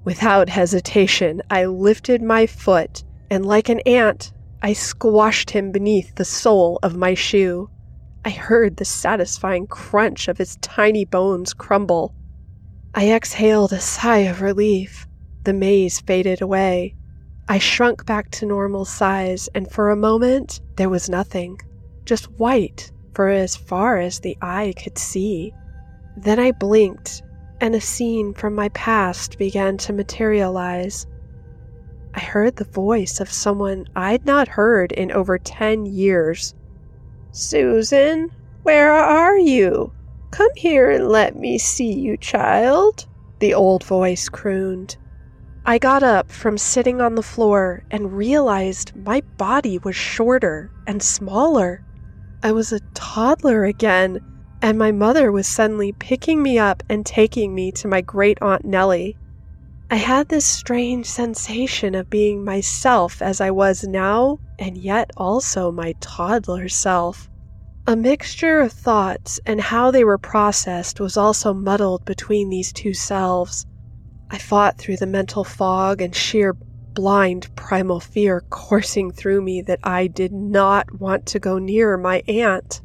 Speaker 1: Without hesitation, I lifted my foot and, like an ant, I squashed him beneath the sole of my shoe. I heard the satisfying crunch of his tiny bones crumble. I exhaled a sigh of relief. The maze faded away. I shrunk back to normal size, and for a moment there was nothing, just white for as far as the eye could see. Then I blinked, and a scene from my past began to materialize. I heard the voice of someone I'd not heard in over ten years. Susan, where are you? Come here and let me see you, child, the old voice crooned. I got up from sitting on the floor and realized my body was shorter and smaller. I was a toddler again, and my mother was suddenly picking me up and taking me to my great aunt Nellie. I had this strange sensation of being myself as I was now, and yet also my toddler self. A mixture of thoughts and how they were processed was also muddled between these two selves. I fought through the mental fog and sheer blind primal fear coursing through me that I did not want to go near my aunt.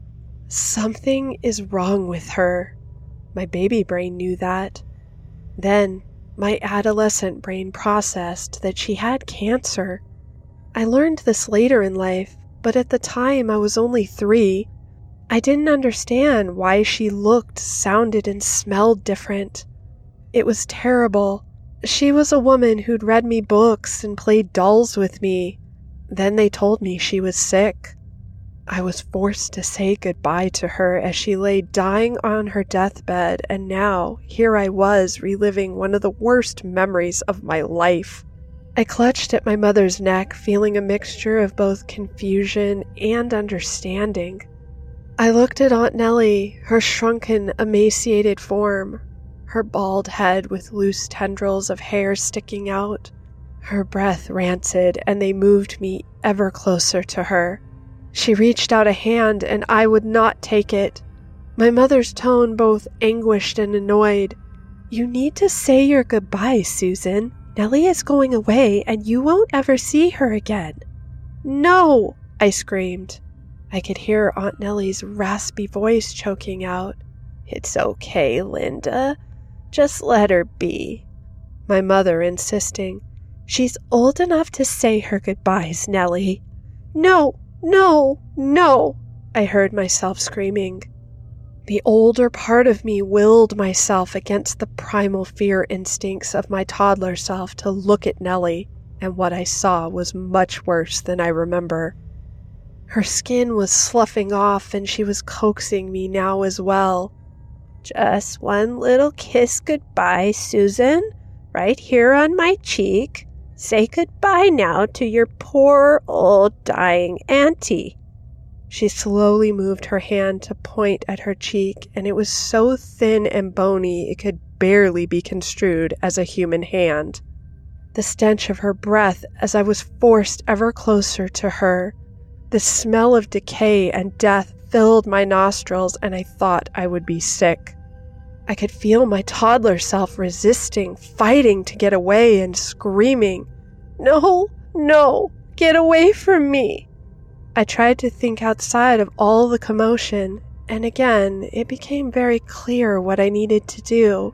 Speaker 1: Something is wrong with her. My baby brain knew that. Then my adolescent brain processed that she had cancer. I learned this later in life, but at the time I was only three. I didn't understand why she looked, sounded, and smelled different. It was terrible. She was a woman who'd read me books and played dolls with me. Then they told me she was sick. I was forced to say goodbye to her as she lay dying on her deathbed, and now here I was reliving one of the worst memories of my life. I clutched at my mother's neck, feeling a mixture of both confusion and understanding. I looked at Aunt Nellie, her shrunken, emaciated form, her bald head with loose tendrils of hair sticking out, her breath rancid, and they moved me ever closer to her. She reached out a hand, and I would not take it. My mother's tone both anguished and annoyed. You need to say your goodbyes, Susan. Nellie is going away, and you won't ever see her again. No! I screamed. I could hear Aunt Nellie's raspy voice choking out. It's okay, Linda. Just let her be. my mother insisting, She's old enough to say her goodbyes, Nellie. No, no, no, I heard myself screaming. The older part of me willed myself against the primal fear instincts of my toddler self to look at Nellie, and what I saw was much worse than I remember. Her skin was sloughing off, and she was coaxing me now as well. Just one little kiss goodbye, Susan, right here on my cheek. Say goodbye now to your poor old dying auntie. She slowly moved her hand to point at her cheek, and it was so thin and bony it could barely be construed as a human hand. The stench of her breath as I was forced ever closer to her. The smell of decay and death filled my nostrils, and I thought I would be sick. I could feel my toddler self resisting, fighting to get away, and screaming, No, no, get away from me. I tried to think outside of all the commotion, and again it became very clear what I needed to do.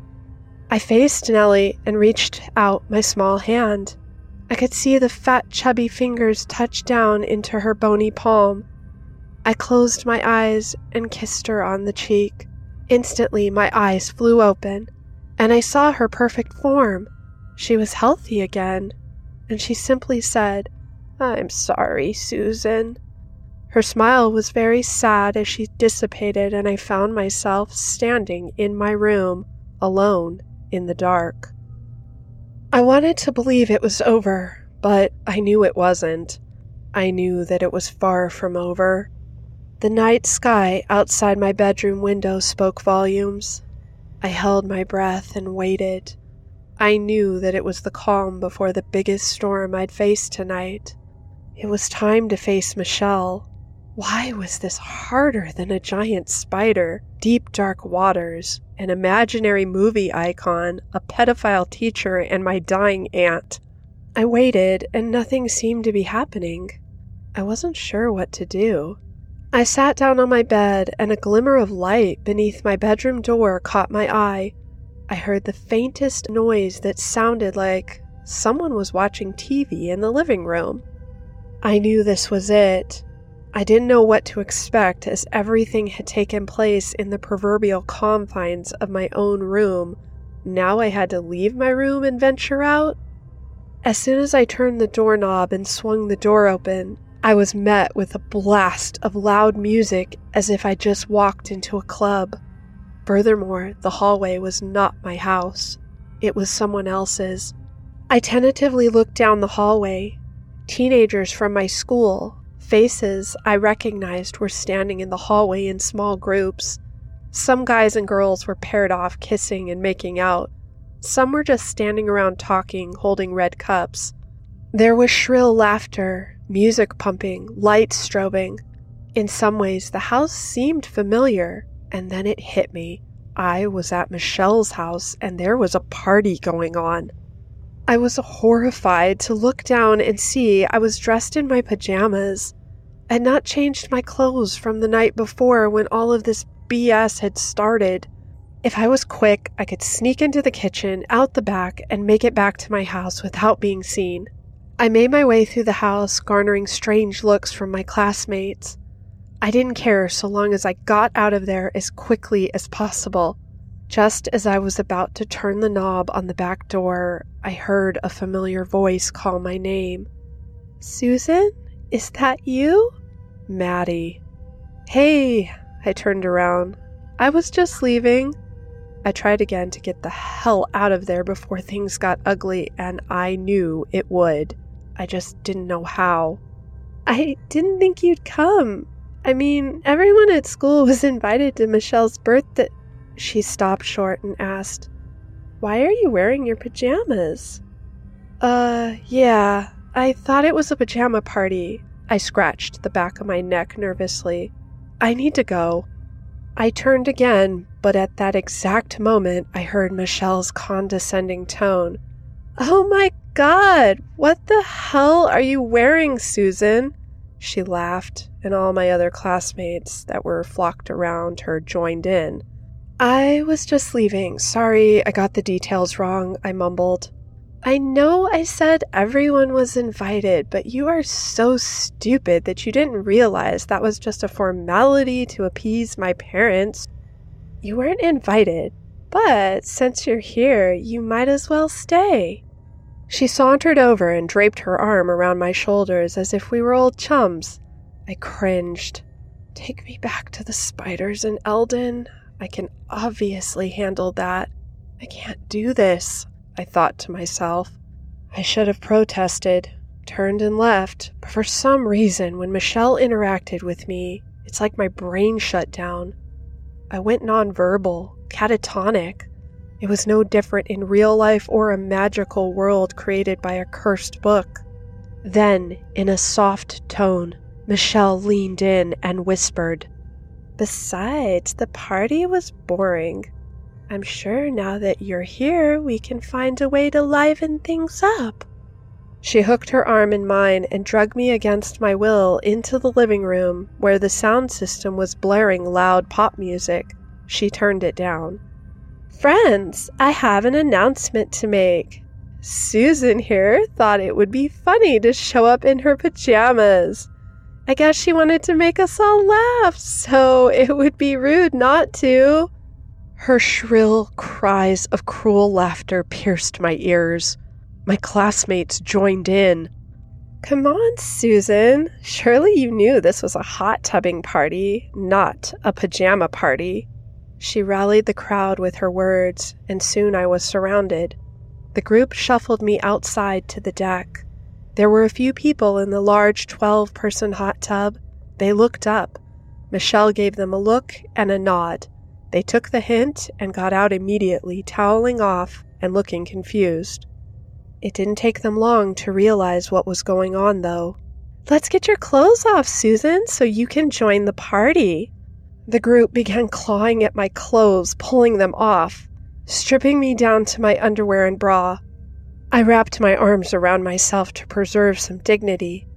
Speaker 1: I faced Nellie and reached out my small hand. I could see the fat, chubby fingers touch down into her bony palm. I closed my eyes and kissed her on the cheek. Instantly, my eyes flew open, and I saw her perfect form. She was healthy again, and she simply said, I'm sorry, Susan. Her smile was very sad as she dissipated, and I found myself standing in my room, alone in the dark. I wanted to believe it was over, but I knew it wasn't. I knew that it was far from over. The night sky outside my bedroom window spoke volumes. I held my breath and waited. I knew that it was the calm before the biggest storm I'd face tonight. It was time to face Michelle. Why was this harder than a giant spider, deep dark waters, an imaginary movie icon, a pedophile teacher, and my dying aunt? I waited, and nothing seemed to be happening. I wasn't sure what to do. I sat down on my bed, and a glimmer of light beneath my bedroom door caught my eye. I heard the faintest noise that sounded like someone was watching TV in the living room. I knew this was it. I didn't know what to expect as everything had taken place in the proverbial confines of my own room. Now I had to leave my room and venture out? As soon as I turned the doorknob and swung the door open, I was met with a blast of loud music as if I just walked into a club. Furthermore, the hallway was not my house, it was someone else's. I tentatively looked down the hallway. Teenagers from my school, faces I recognized, were standing in the hallway in small groups. Some guys and girls were paired off, kissing and making out. Some were just standing around talking, holding red cups. There was shrill laughter, music pumping, lights strobing. In some ways, the house seemed familiar, and then it hit me. I was at Michelle's house, and there was a party going on. I was horrified to look down and see I was dressed in my pajamas. Had not changed my clothes from the night before when all of this BS had started. If I was quick, I could sneak into the kitchen, out the back, and make it back to my house without being seen. I made my way through the house, garnering strange looks from my classmates. I didn't care so long as I got out of there as quickly as possible. Just as I was about to turn the knob on the back door, I heard a familiar voice call my name. Susan? Is that you? Maddie. Hey! I turned around. I was just leaving. I tried again to get the hell out of there before things got ugly, and I knew it would. I just didn't know how. I didn't think you'd come. I mean, everyone at school was invited to Michelle's birthday. She stopped short and asked, Why are you wearing your pajamas? Uh, yeah, I thought it was a pajama party. I scratched the back of my neck nervously. I need to go. I turned again, but at that exact moment I heard Michelle's condescending tone. Oh my God, what the hell are you wearing, Susan? She laughed, and all my other classmates that were flocked around her joined in. I was just leaving. Sorry, I got the details wrong, I mumbled. I know I said everyone was invited, but you are so stupid that you didn't realize that was just a formality to appease my parents. You weren't invited, but since you're here, you might as well stay. She sauntered over and draped her arm around my shoulders as if we were old chums. I cringed. Take me back to the spiders in Eldon. I can obviously handle that. I can't do this. I thought to myself. I should have protested, turned and left, but for some reason, when Michelle interacted with me, it's like my brain shut down. I went nonverbal, catatonic. It was no different in real life or a magical world created by a cursed book. Then, in a soft tone, Michelle leaned in and whispered, Besides, the party was boring. I'm sure now that you're here, we can find a way to liven things up. She hooked her arm in mine and dragged me against my will into the living room where the sound system was blaring loud pop music. She turned it down. Friends, I have an announcement to make. Susan here thought it would be funny to show up in her pajamas. I guess she wanted to make us all laugh, so it would be rude not to. Her shrill cries of cruel laughter pierced my ears. My classmates joined in. Come on, Susan. Surely you knew this was a hot tubbing party, not a pajama party. She rallied the crowd with her words, and soon I was surrounded. The group shuffled me outside to the deck. There were a few people in the large 12 person hot tub. They looked up. Michelle gave them a look and a nod. They took the hint and got out immediately, toweling off and looking confused. It didn't take them long to realize what was going on, though. Let's get your clothes off, Susan, so you can join the party. The group began clawing at my clothes, pulling them off, stripping me down to my underwear and bra. I wrapped my arms around myself to preserve some dignity.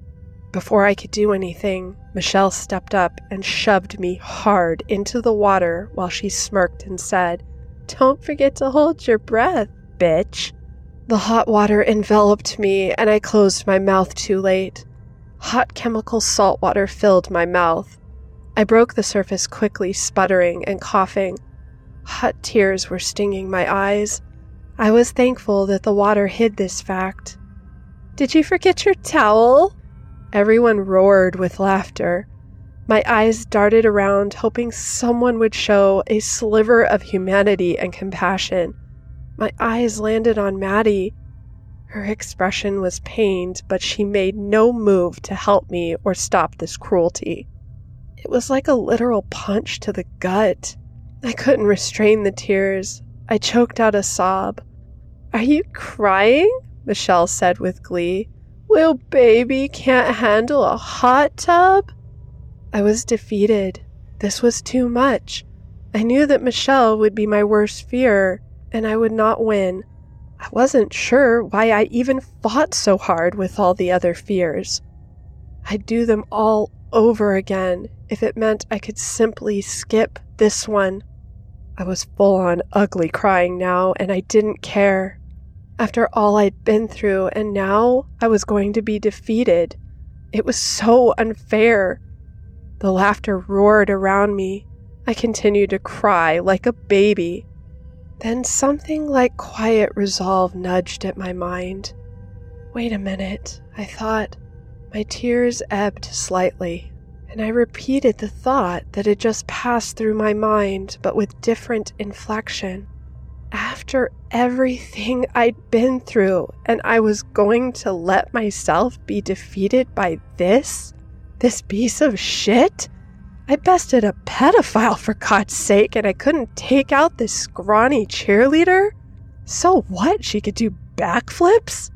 Speaker 1: Before I could do anything, Michelle stepped up and shoved me hard into the water while she smirked and said, Don't forget to hold your breath, bitch. The hot water enveloped me and I closed my mouth too late. Hot chemical salt water filled my mouth. I broke the surface quickly, sputtering and coughing. Hot tears were stinging my eyes. I was thankful that the water hid this fact. Did you forget your towel? Everyone roared with laughter. My eyes darted around, hoping someone would show a sliver of humanity and compassion. My eyes landed on Maddie. Her expression was pained, but she made no move to help me or stop this cruelty. It was like a literal punch to the gut. I couldn't restrain the tears. I choked out a sob. Are you crying? Michelle said with glee. Will baby can't handle a hot tub? I was defeated. This was too much. I knew that Michelle would be my worst fear, and I would not win. I wasn't sure why I even fought so hard with all the other fears. I'd do them all over again if it meant I could simply skip this one. I was full on ugly crying now, and I didn't care after all I'd been through, and now I was going to be defeated. It was so unfair. The laughter roared around me. I continued to cry like a baby. Then something like quiet resolve nudged at my mind. Wait a minute, I thought. My tears ebbed slightly, and I repeated the thought that had just passed through my mind, but with different inflection after everything I'd been through, and I was going to let myself be defeated by this? This piece of shit? I bested a pedophile for God's sake, and I couldn't take out this scrawny cheerleader? So what? She could do backflips?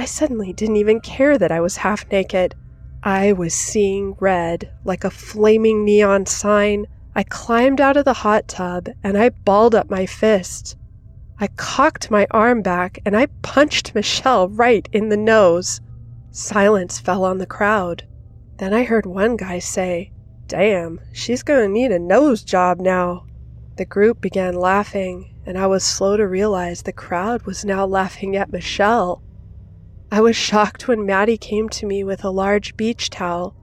Speaker 1: I suddenly didn't even care that I was half naked. I was seeing red, like a flaming neon sign I climbed out of the hot tub and I balled up my fist. I cocked my arm back and I punched Michelle right in the nose. Silence fell on the crowd. Then I heard one guy say, Damn, she's gonna need a nose job now. The group began laughing, and I was slow to realize the crowd was now laughing at Michelle. I was shocked when Maddie came to me with a large beach towel.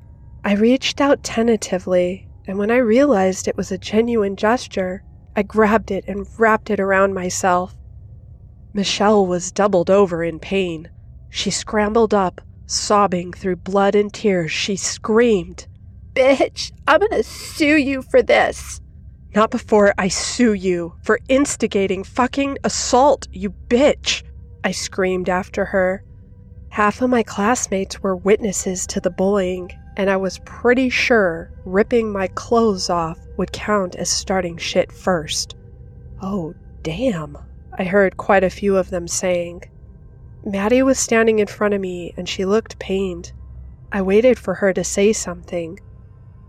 Speaker 1: I reached out tentatively, and when I realized it was a genuine gesture, I grabbed it and wrapped it around myself. Michelle was doubled over in pain. She scrambled up, sobbing through blood and tears. She screamed, Bitch, I'm gonna sue you for this. Not before I sue you for instigating fucking assault, you bitch, I screamed after her. Half of my classmates were witnesses to the bullying, and I was pretty sure ripping my clothes off would count as starting shit first. Oh, damn, I heard quite a few of them saying. Maddie was standing in front of me and she looked pained. I waited for her to say something.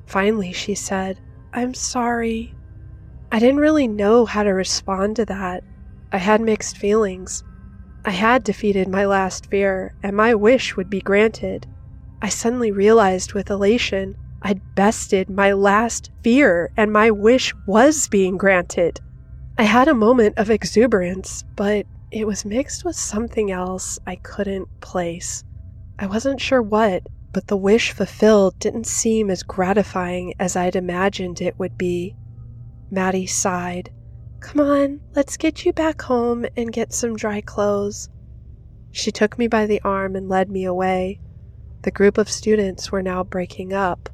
Speaker 1: Finally, she said, I'm sorry. I didn't really know how to respond to that. I had mixed feelings. I had defeated my last fear, and my wish would be granted. I suddenly realized with elation I'd bested my last fear, and my wish was being granted. I had a moment of exuberance, but it was mixed with something else I couldn't place. I wasn't sure what, but the wish fulfilled didn't seem as gratifying as I'd imagined it would be. Maddie sighed. Come on, let's get you back home and get some dry clothes. She took me by the arm and led me away. The group of students were now breaking up.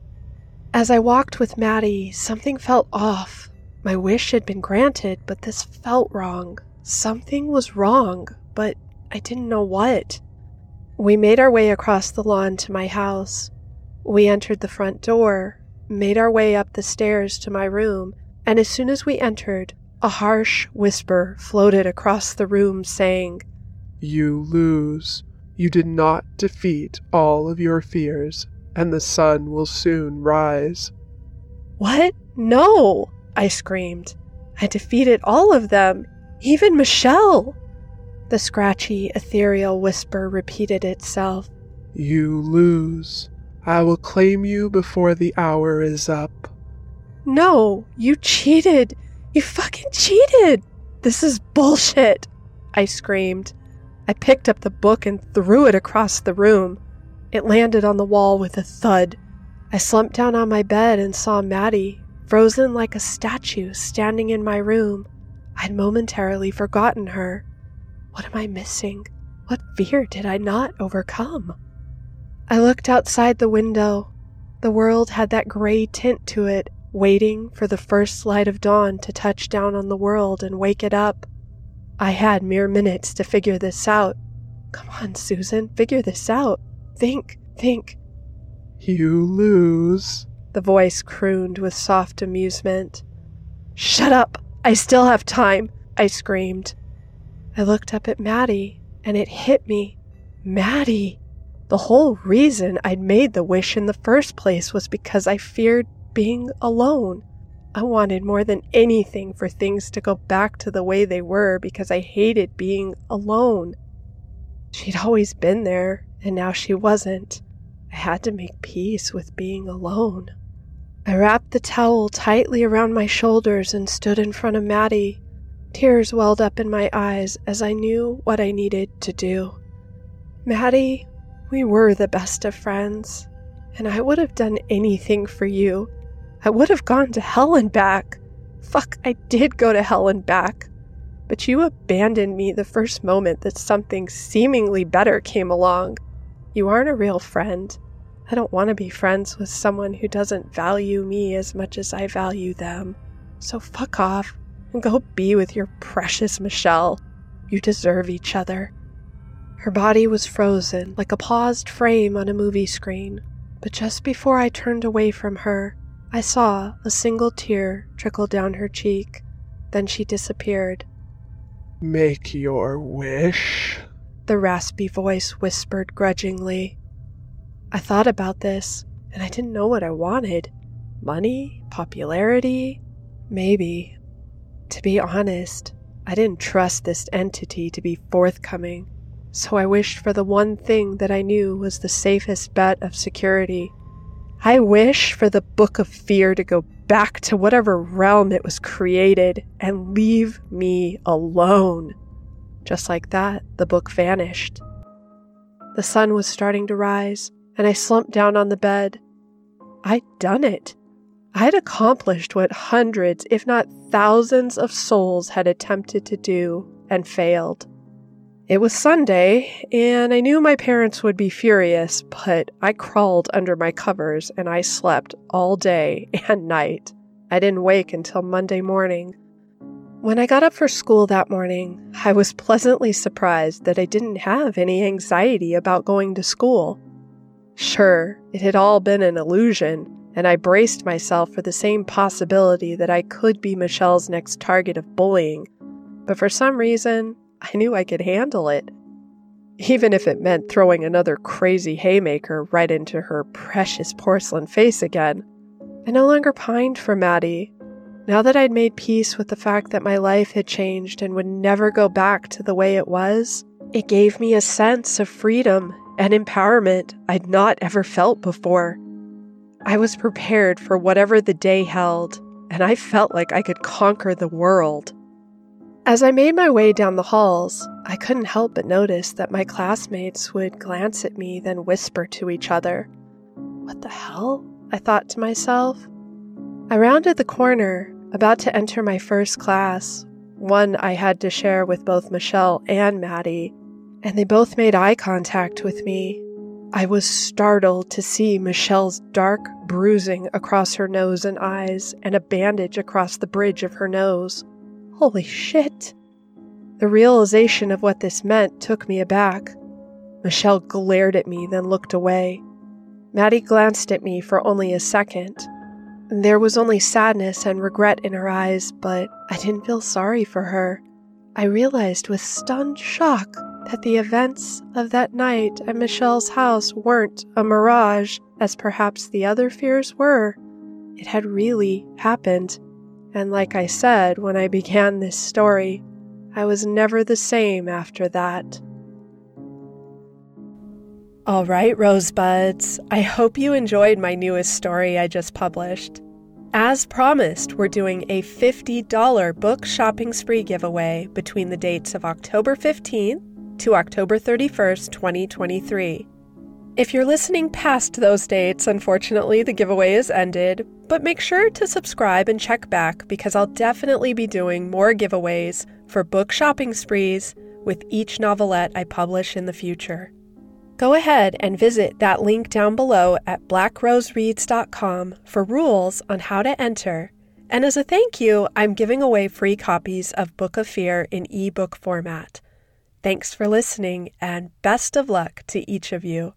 Speaker 1: As I walked with Maddie, something felt off. My wish had been granted, but this felt wrong. Something was wrong, but I didn't know what. We made our way across the lawn to my house. We entered the front door, made our way up the stairs to my room, and as soon as we entered, a harsh whisper floated across the room saying,
Speaker 2: You lose. You did not defeat all of your fears, and the sun will soon rise.
Speaker 1: What? No! I screamed. I defeated all of them, even Michelle. The scratchy, ethereal whisper repeated itself.
Speaker 2: You lose. I will claim you before the hour is up.
Speaker 1: No, you cheated. You fucking cheated. This is bullshit. I screamed. I picked up the book and threw it across the room. It landed on the wall with a thud. I slumped down on my bed and saw Maddie, frozen like a statue, standing in my room. I'd momentarily forgotten her. What am I missing? What fear did I not overcome? I looked outside the window. The world had that gray tint to it, waiting for the first light of dawn to touch down on the world and wake it up. I had mere minutes to figure this out. Come on, Susan, figure this out. Think, think.
Speaker 2: You lose,
Speaker 1: the voice crooned with soft amusement. Shut up! I still have time! I screamed. I looked up at Maddie, and it hit me. Maddie! The whole reason I'd made the wish in the first place was because I feared being alone. I wanted more than anything for things to go back to the way they were because I hated being alone. She'd always been there, and now she wasn't. I had to make peace with being alone. I wrapped the towel tightly around my shoulders and stood in front of Maddie. Tears welled up in my eyes as I knew what I needed to do. Maddie, we were the best of friends, and I would have done anything for you I would have gone to hell and back. Fuck, I did go to hell and back. But you abandoned me the first moment that something seemingly better came along. You aren't a real friend. I don't want to be friends with someone who doesn't value me as much as I value them. So fuck off and go be with your precious Michelle. You deserve each other. Her body was frozen like a paused frame on a movie screen, but just before I turned away from her, I saw a single tear trickle down her cheek. Then she disappeared.
Speaker 2: Make your wish,
Speaker 1: the raspy voice whispered grudgingly. I thought about this, and I didn't know what I wanted. Money? Popularity? Maybe. To be honest, I didn't trust this entity to be forthcoming, so I wished for the one thing that I knew was the safest bet of security I wish for the Book of Fear to go back to whatever realm it was created and leave me alone. Just like that, the book vanished. The sun was starting to rise, and I slumped down on the bed. I'd done it. I had accomplished what hundreds, if not thousands, of souls had attempted to do and failed. It was Sunday, and I knew my parents would be furious, but I crawled under my covers and I slept all day and night. I didn't wake until Monday morning. When I got up for school that morning, I was pleasantly surprised that I didn't have any anxiety about going to school. Sure, it had all been an illusion, and I braced myself for the same possibility that I could be Michelle's next target of bullying, but for some reason, I knew I could handle it. Even if it meant throwing another crazy haymaker right into her precious porcelain face again. I no longer pined for Maddie. Now that I'd made peace with the fact that my life had changed and would never go back to the way it was, it gave me a sense of freedom and empowerment I'd not ever felt before. I was prepared for whatever the day held, and I felt like I could conquer the world. As I made my way down the halls, I couldn't help but notice that my classmates would glance at me, then whisper to each other. What the hell? I thought to myself. I rounded the corner, about to enter my first class, one I had to share with both Michelle and Maddie, and they both made eye contact with me. I was startled to see Michelle's dark bruising across her nose and eyes and a bandage across the bridge of her nose. Holy shit! The realization of what this meant took me aback. Michelle glared at me, then looked away. Maddie glanced at me for only a second. There was only sadness and regret in her eyes, but I didn't feel sorry for her. I realized with stunned shock that the events of that night at Michelle's house weren't a mirage, as perhaps the other fears were. It had really happened. And like I said when I began this story, I was never the same after that. All right, Rosebuds, I hope you enjoyed my newest story I just published. As promised, we're doing a $50 book shopping spree giveaway between the dates of October 15th to October 31st, 2023. If you're listening past those dates, unfortunately, the giveaway is ended, but make sure to subscribe and check back because I'll definitely be doing more giveaways for book shopping sprees with each novelette I publish in the future. Go ahead and visit that link down below at blackrosereads.com for rules on how to enter. And as a thank you, I'm giving away free copies of Book of Fear in ebook format. Thanks for listening, and best of luck to each of you.